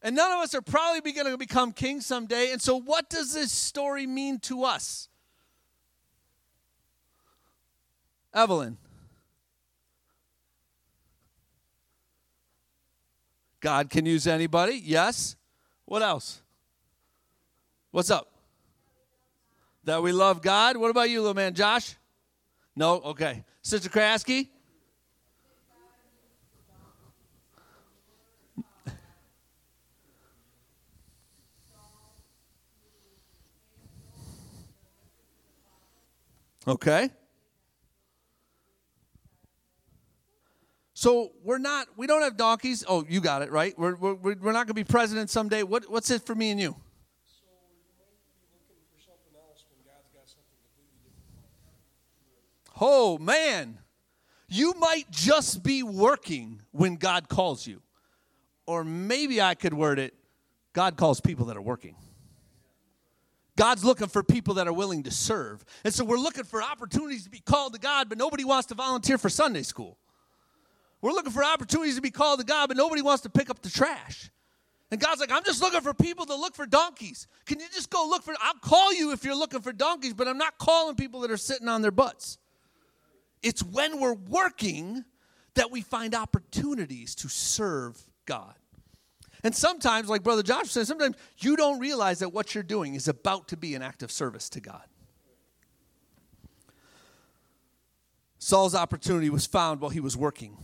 And none of us are probably going to become kings someday. And so what does this story mean to us? Evelyn. God can use anybody. Yes. What else? What's up? That we love God. What about you, little man? Josh? No? Okay. Sister Kraski? Okay. So we're not, we don't have donkeys. Oh, you got it, right? We're, we're, we're not going to be president someday. What, what's it for me and you? Oh, man. You might just be working when God calls you. Or maybe I could word it God calls people that are working. God's looking for people that are willing to serve. And so we're looking for opportunities to be called to God, but nobody wants to volunteer for Sunday school. We're looking for opportunities to be called to God, but nobody wants to pick up the trash. And God's like, I'm just looking for people to look for donkeys. Can you just go look for? I'll call you if you're looking for donkeys, but I'm not calling people that are sitting on their butts. It's when we're working that we find opportunities to serve God. And sometimes, like Brother Josh said, sometimes you don't realize that what you're doing is about to be an act of service to God. Saul's opportunity was found while he was working.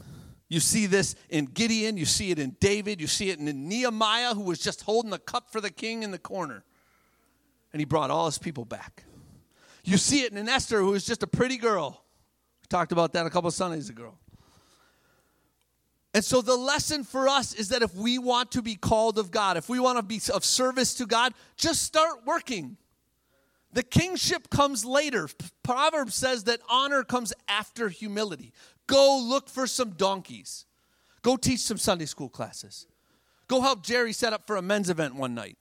You see this in Gideon, you see it in David, you see it in Nehemiah, who was just holding the cup for the king in the corner. And he brought all his people back. You see it in Esther, who was just a pretty girl. We talked about that a couple Sundays ago. And so the lesson for us is that if we want to be called of God, if we want to be of service to God, just start working. The kingship comes later. Proverbs says that honor comes after humility. Go look for some donkeys. Go teach some Sunday school classes. Go help Jerry set up for a men's event one night.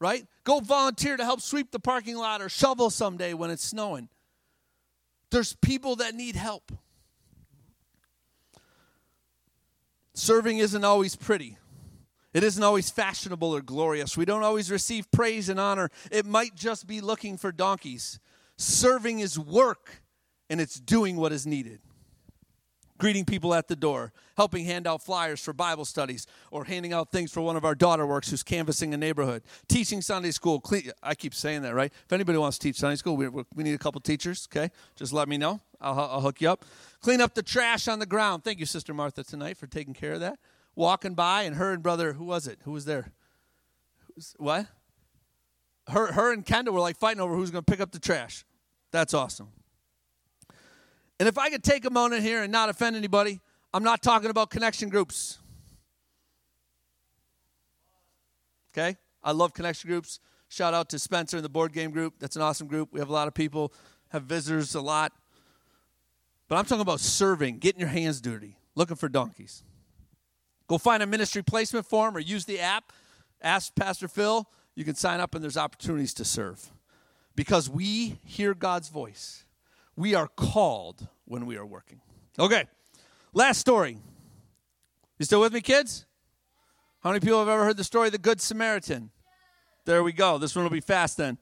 right? Go volunteer to help sweep the parking lot or shovel someday when it's snowing. There's people that need help. Serving isn't always pretty. It isn't always fashionable or glorious. We don't always receive praise and honor. It might just be looking for donkeys. Serving is work, and it's doing what is needed. Greeting people at the door, helping hand out flyers for Bible studies, or handing out things for one of our daughter works who's canvassing a neighborhood, teaching Sunday school. I keep saying that, right? If anybody wants to teach Sunday school, we, we need a couple teachers, okay? Just let me know. I'll, I'll hook you up. Clean up the trash on the ground. Thank you, Sister Martha, tonight for taking care of that. Walking by, and her and brother, who was it? Who was there? Who's, what? Her, her and Kendall were like fighting over who's going to pick up the trash. That's awesome. And if I could take a moment here and not offend anybody, I'm not talking about connection groups. Okay? I love connection groups. Shout out to Spencer and the board game group. That's an awesome group. We have a lot of people, have visitors a lot. But I'm talking about serving, getting your hands dirty, looking for donkeys. Go find a ministry placement form or use the app. Ask Pastor Phil. You can sign up and there's opportunities to serve. Because we hear God's voice. We are called when we are working. Okay, last story. You still with me, kids? How many people have ever heard the story of the Good Samaritan? There we go. This one will be fast then.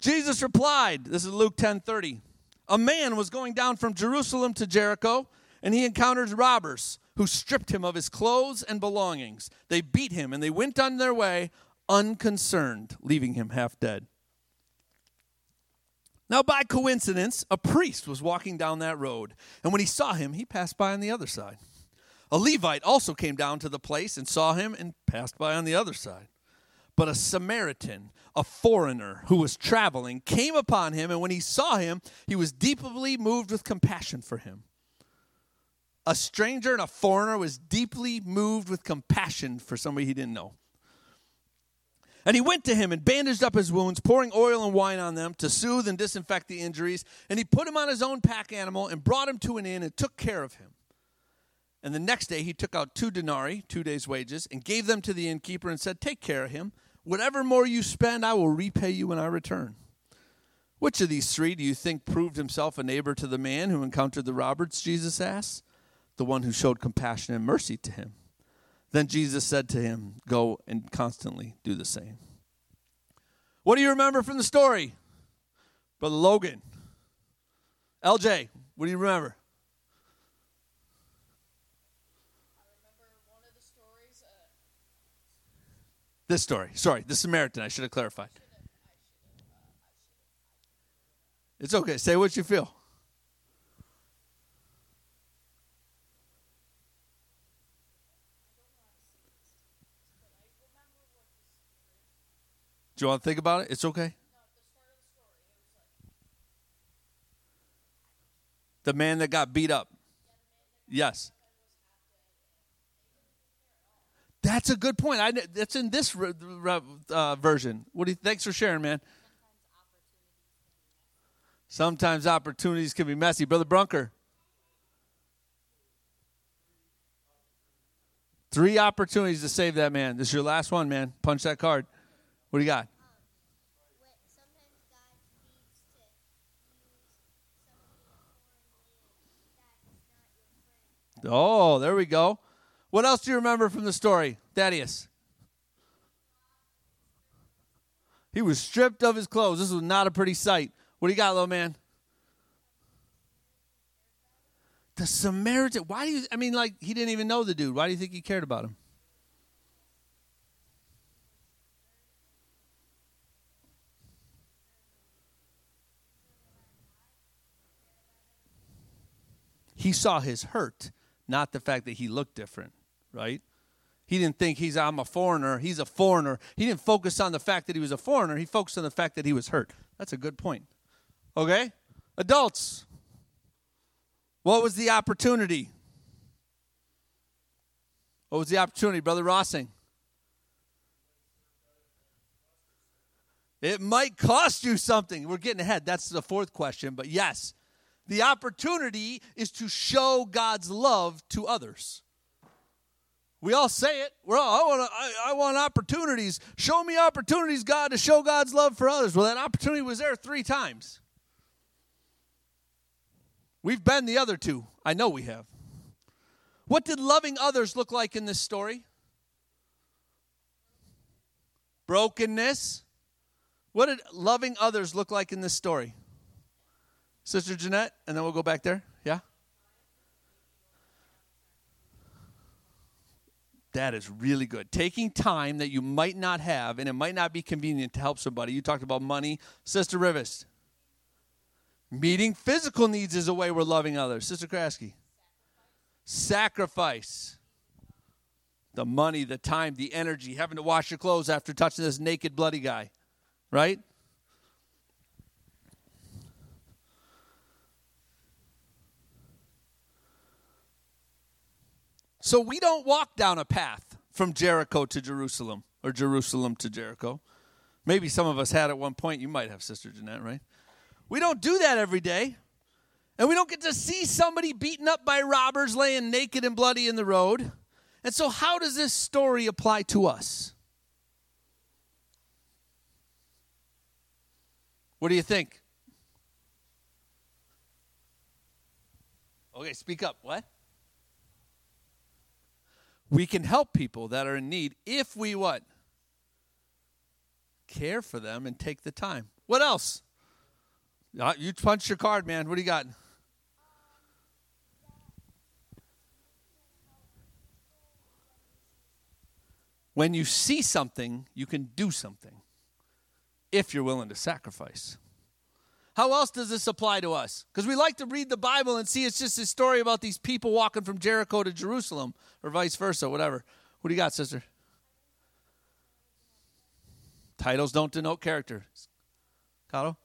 Jesus replied, this is Luke 10 30. A man was going down from Jerusalem to Jericho, and he encountered robbers who stripped him of his clothes and belongings. They beat him, and they went on their way unconcerned, leaving him half dead. Now, by coincidence, a priest was walking down that road, and when he saw him, he passed by on the other side. A Levite also came down to the place and saw him and passed by on the other side. But a Samaritan, a foreigner who was traveling, came upon him, and when he saw him, he was deeply moved with compassion for him. A stranger and a foreigner was deeply moved with compassion for somebody he didn't know. And he went to him and bandaged up his wounds, pouring oil and wine on them to soothe and disinfect the injuries. And he put him on his own pack animal and brought him to an inn and took care of him. And the next day he took out two denarii, two days' wages, and gave them to the innkeeper and said, Take care of him. Whatever more you spend, I will repay you when I return. Which of these three do you think proved himself a neighbor to the man who encountered the robbers? Jesus asked. The one who showed compassion and mercy to him. Then Jesus said to him, Go and constantly do the same. What do you remember from the story? Brother Logan. LJ, what do you remember? This story. Sorry, the Samaritan. I should have clarified. It's okay. Say what you feel. Do you want to think about it? It's okay. The man that got beat up. Yes. That's a good point. I, that's in this uh, version. What do you, thanks for sharing, man. Sometimes opportunities can be messy. Brother Brunker. Three opportunities to save that man. This is your last one, man. Punch that card. What do you got? Oh, there we go. What else do you remember from the story, Thaddeus? He was stripped of his clothes. This was not a pretty sight. What do you got, little man? The Samaritan. Why do you? I mean, like he didn't even know the dude. Why do you think he cared about him? He saw his hurt, not the fact that he looked different, right? He didn't think he's I'm a foreigner. He's a foreigner. He didn't focus on the fact that he was a foreigner. He focused on the fact that he was hurt. That's a good point. Okay? Adults. What was the opportunity? What was the opportunity, Brother Rossing? It might cost you something. We're getting ahead. That's the fourth question. But yes, the opportunity is to show God's love to others. We all say it. We're all, I want, I, I want opportunities. Show me opportunities, God, to show God's love for others. Well, that opportunity was there three times. We've been the other two. I know we have. What did loving others look like in this story? Brokenness. What did loving others look like in this story? Sister Jeanette, and then we'll go back there. Yeah? That is really good. Taking time that you might not have and it might not be convenient to help somebody. You talked about money. Sister Rivers. Meeting physical needs is a way we're loving others. Sister Kraski. Sacrifice. The money, the time, the energy, having to wash your clothes after touching this naked, bloody guy. Right? So we don't walk down a path from Jericho to Jerusalem or Jerusalem to Jericho. Maybe some of us had at one point. You might have, Sister Jeanette, right? We don't do that every day. And we don't get to see somebody beaten up by robbers laying naked and bloody in the road. And so, how does this story apply to us? What do you think? Okay, speak up. What? We can help people that are in need if we what? Care for them and take the time. What else? Uh, you punch your card, man. What do you got? When you see something, you can do something if you're willing to sacrifice. How else does this apply to us? Because we like to read the Bible and see it's just a story about these people walking from Jericho to Jerusalem or vice versa, whatever. What do you got, sister? Titles don't denote character. Cotto?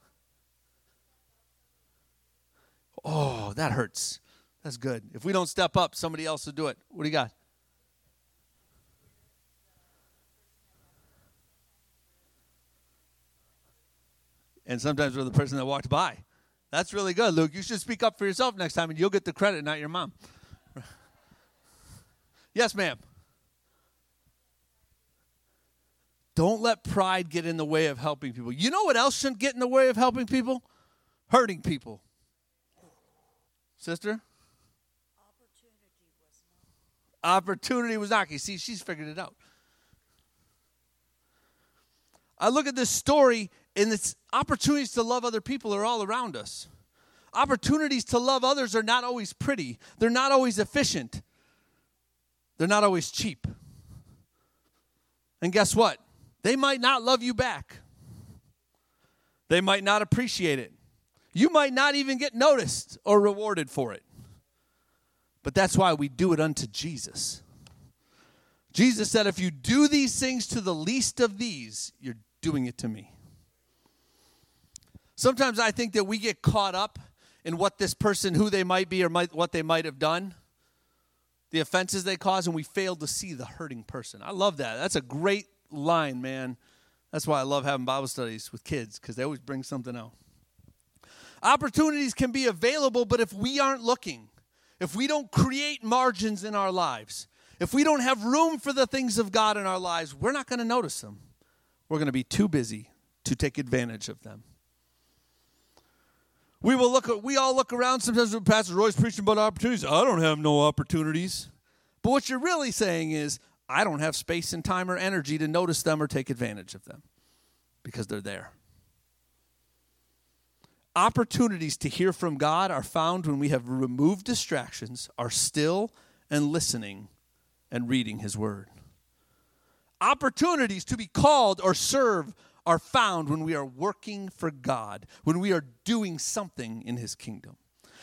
Oh, that hurts. That's good. If we don't step up, somebody else will do it. What do you got? And sometimes we're the person that walked by. That's really good, Luke. You should speak up for yourself next time and you'll get the credit, not your mom. yes, ma'am. Don't let pride get in the way of helping people. You know what else shouldn't get in the way of helping people? Hurting people. Sister? Opportunity was knocking. See, she's figured it out. I look at this story, and its opportunities to love other people are all around us. Opportunities to love others are not always pretty, they're not always efficient, they're not always cheap. And guess what? They might not love you back, they might not appreciate it. You might not even get noticed or rewarded for it. But that's why we do it unto Jesus. Jesus said, If you do these things to the least of these, you're doing it to me. Sometimes I think that we get caught up in what this person, who they might be, or might, what they might have done, the offenses they cause, and we fail to see the hurting person. I love that. That's a great line, man. That's why I love having Bible studies with kids, because they always bring something out. Opportunities can be available, but if we aren't looking, if we don't create margins in our lives, if we don't have room for the things of God in our lives, we're not going to notice them. We're going to be too busy to take advantage of them. We will look we all look around sometimes when Pastor Roy's preaching about opportunities. I don't have no opportunities. But what you're really saying is, I don't have space and time or energy to notice them or take advantage of them because they're there. Opportunities to hear from God are found when we have removed distractions, are still and listening and reading His Word. Opportunities to be called or serve are found when we are working for God, when we are doing something in His kingdom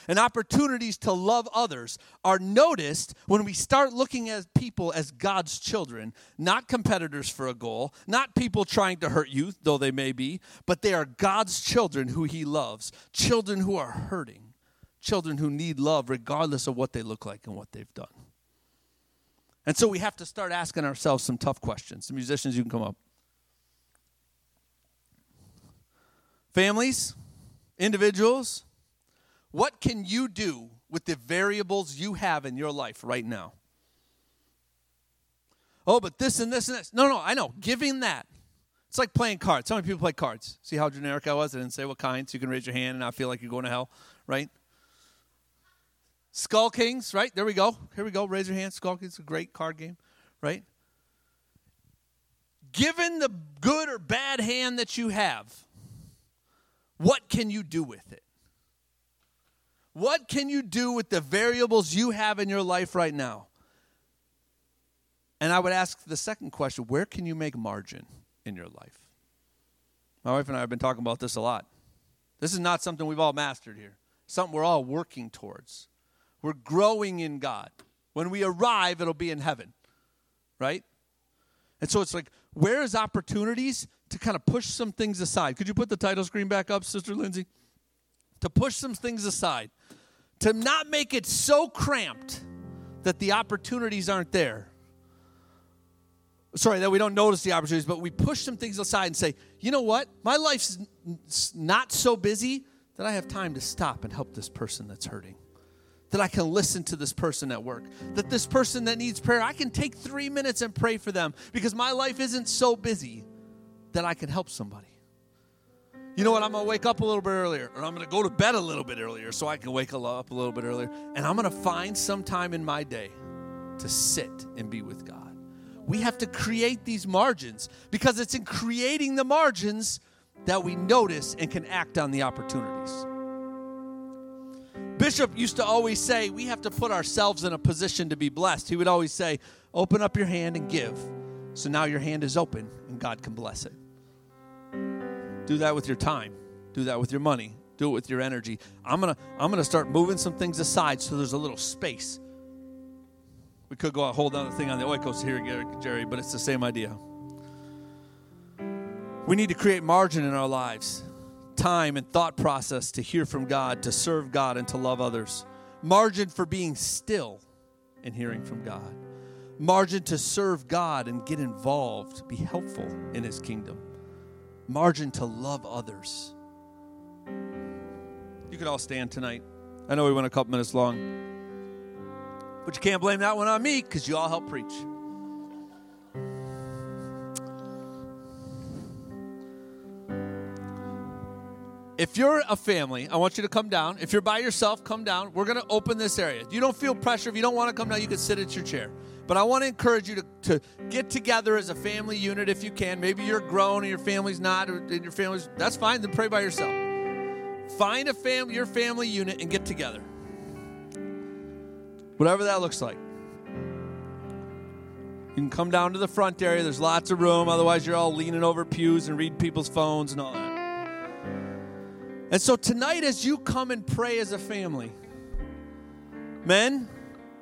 and opportunities to love others are noticed when we start looking at people as God's children, not competitors for a goal, not people trying to hurt you, though they may be, but they are God's children who He loves, children who are hurting, children who need love regardless of what they look like and what they've done. And so we have to start asking ourselves some tough questions. The musicians, you can come up. Families, individuals, what can you do with the variables you have in your life right now? Oh, but this and this and this. No, no, I know. Giving that. It's like playing cards. How many people play cards? See how generic I was? I didn't say what kind, so you can raise your hand and not feel like you're going to hell, right? Skull Kings, right? There we go. Here we go. Raise your hand. Skull Kings is a great card game, right? Given the good or bad hand that you have, what can you do with it? What can you do with the variables you have in your life right now? And I would ask the second question where can you make margin in your life? My wife and I have been talking about this a lot. This is not something we've all mastered here, something we're all working towards. We're growing in God. When we arrive, it'll be in heaven, right? And so it's like, where is opportunities to kind of push some things aside? Could you put the title screen back up, Sister Lindsay? To push some things aside, to not make it so cramped that the opportunities aren't there sorry, that we don't notice the opportunities, but we push some things aside and say, you know what? My life's not so busy that I have time to stop and help this person that's hurting. That I can listen to this person at work. That this person that needs prayer, I can take three minutes and pray for them because my life isn't so busy that I can help somebody. You know what? I'm going to wake up a little bit earlier, or I'm going to go to bed a little bit earlier so I can wake up a little bit earlier. And I'm going to find some time in my day to sit and be with God we have to create these margins because it's in creating the margins that we notice and can act on the opportunities. Bishop used to always say, We have to put ourselves in a position to be blessed. He would always say, Open up your hand and give. So now your hand is open and God can bless it. Do that with your time, do that with your money, do it with your energy. I'm gonna, I'm gonna start moving some things aside so there's a little space we could go a whole other thing on the oikos here, Jerry, but it's the same idea. We need to create margin in our lives, time and thought process to hear from God, to serve God, and to love others. Margin for being still and hearing from God. Margin to serve God and get involved, be helpful in His kingdom. Margin to love others. You could all stand tonight. I know we went a couple minutes long. But you can't blame that one on me because you all help preach. If you're a family, I want you to come down. If you're by yourself, come down. We're going to open this area. You don't feel pressure. If you don't want to come down, you can sit at your chair. But I want to encourage you to, to get together as a family unit if you can. Maybe you're grown and your family's not, and your family's, that's fine. Then pray by yourself. Find a family, your family unit, and get together. Whatever that looks like. You can come down to the front area. There's lots of room. Otherwise, you're all leaning over pews and reading people's phones and all that. And so, tonight, as you come and pray as a family, men,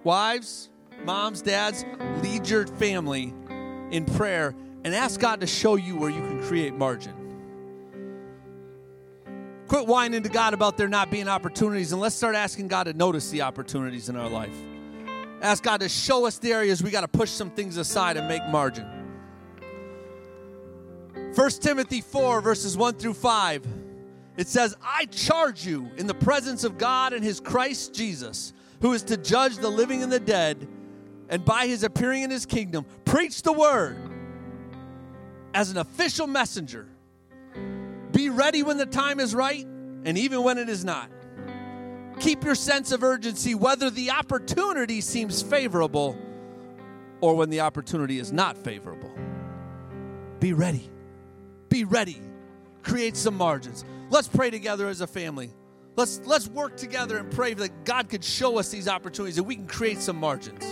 wives, moms, dads, lead your family in prayer and ask God to show you where you can create margin. Quit whining to God about there not being opportunities and let's start asking God to notice the opportunities in our life. Ask God to show us the areas we got to push some things aside and make margin. 1 Timothy 4, verses 1 through 5, it says, I charge you in the presence of God and his Christ Jesus, who is to judge the living and the dead, and by his appearing in his kingdom, preach the word as an official messenger be ready when the time is right and even when it is not. Keep your sense of urgency whether the opportunity seems favorable or when the opportunity is not favorable. Be ready. Be ready. Create some margins. Let's pray together as a family. Let's, let's work together and pray that God could show us these opportunities and we can create some margins.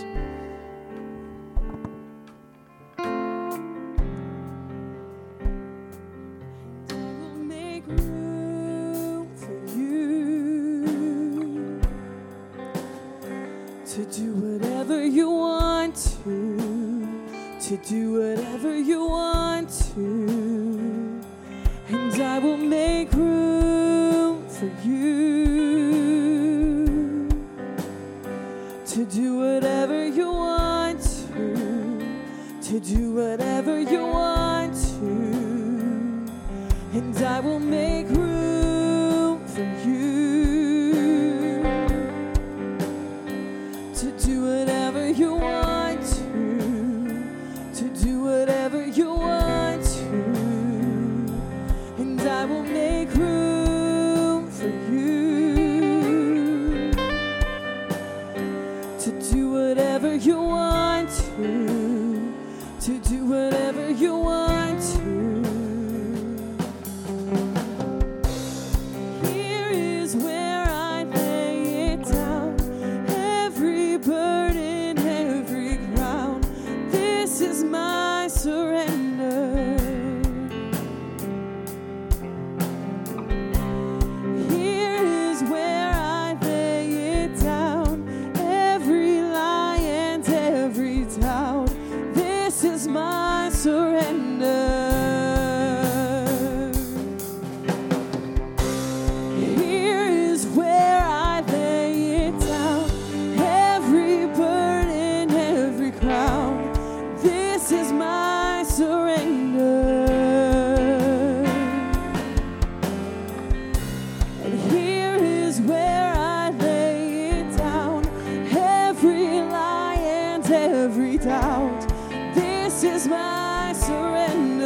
Is my surrender.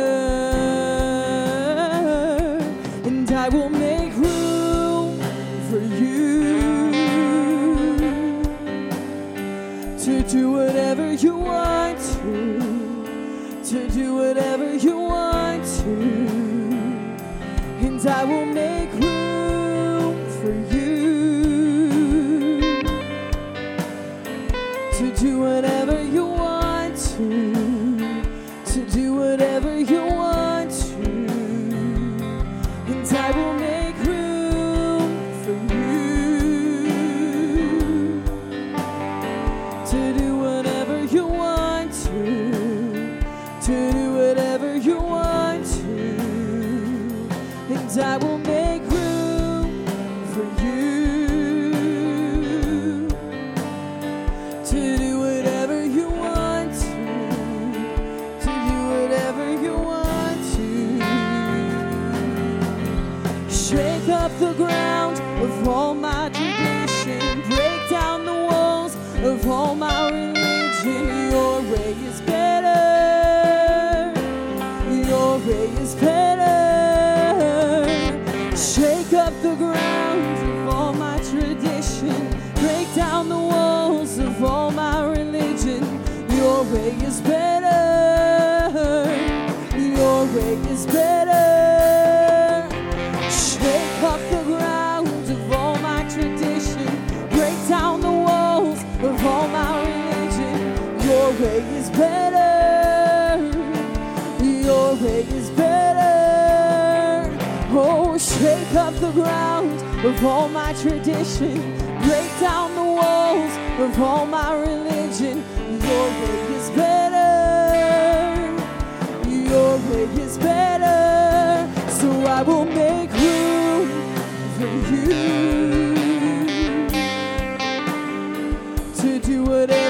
And I will make room for you to do whatever you want to, to do whatever you want to and I will of all my tradition. Break down the walls of all my religion. Your way is better. Your way is better. So I will make room for you to do whatever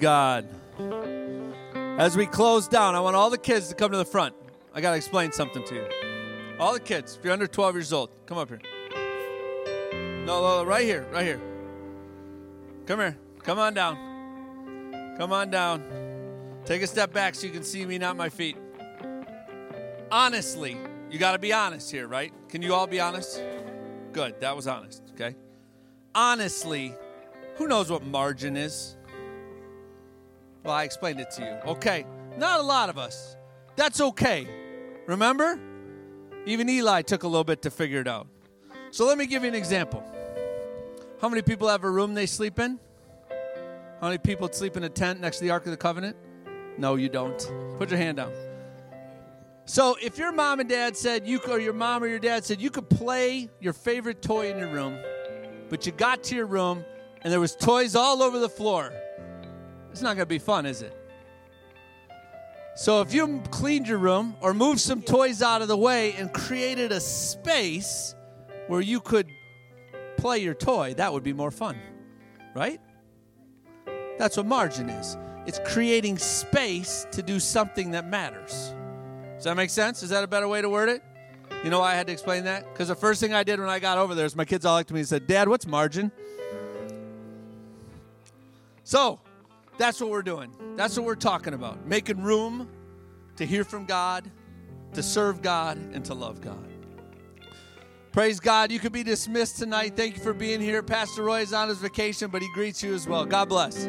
God. As we close down, I want all the kids to come to the front. I got to explain something to you. All the kids, if you're under 12 years old, come up here. No, no, right here, right here. Come here. Come on down. Come on down. Take a step back so you can see me, not my feet. Honestly, you got to be honest here, right? Can you all be honest? Good, that was honest, okay? Honestly, who knows what margin is? Well, I explained it to you. Okay, not a lot of us. That's okay. Remember? Even Eli took a little bit to figure it out. So let me give you an example. How many people have a room they sleep in? How many people sleep in a tent next to the Ark of the Covenant? No, you don't. Put your hand down. So if your mom and dad said you or your mom or your dad said you could play your favorite toy in your room, but you got to your room and there was toys all over the floor, it's not going to be fun, is it? So if you cleaned your room or moved some toys out of the way and created a space where you could play your toy, that would be more fun. Right? That's what margin is. It's creating space to do something that matters. Does that make sense? Is that a better way to word it? You know why I had to explain that? Because the first thing I did when I got over there is my kids all looked at me and said, Dad, what's margin? So, that's what we're doing. That's what we're talking about. Making room to hear from God, to serve God, and to love God. Praise God. You could be dismissed tonight. Thank you for being here. Pastor Roy is on his vacation, but he greets you as well. God bless.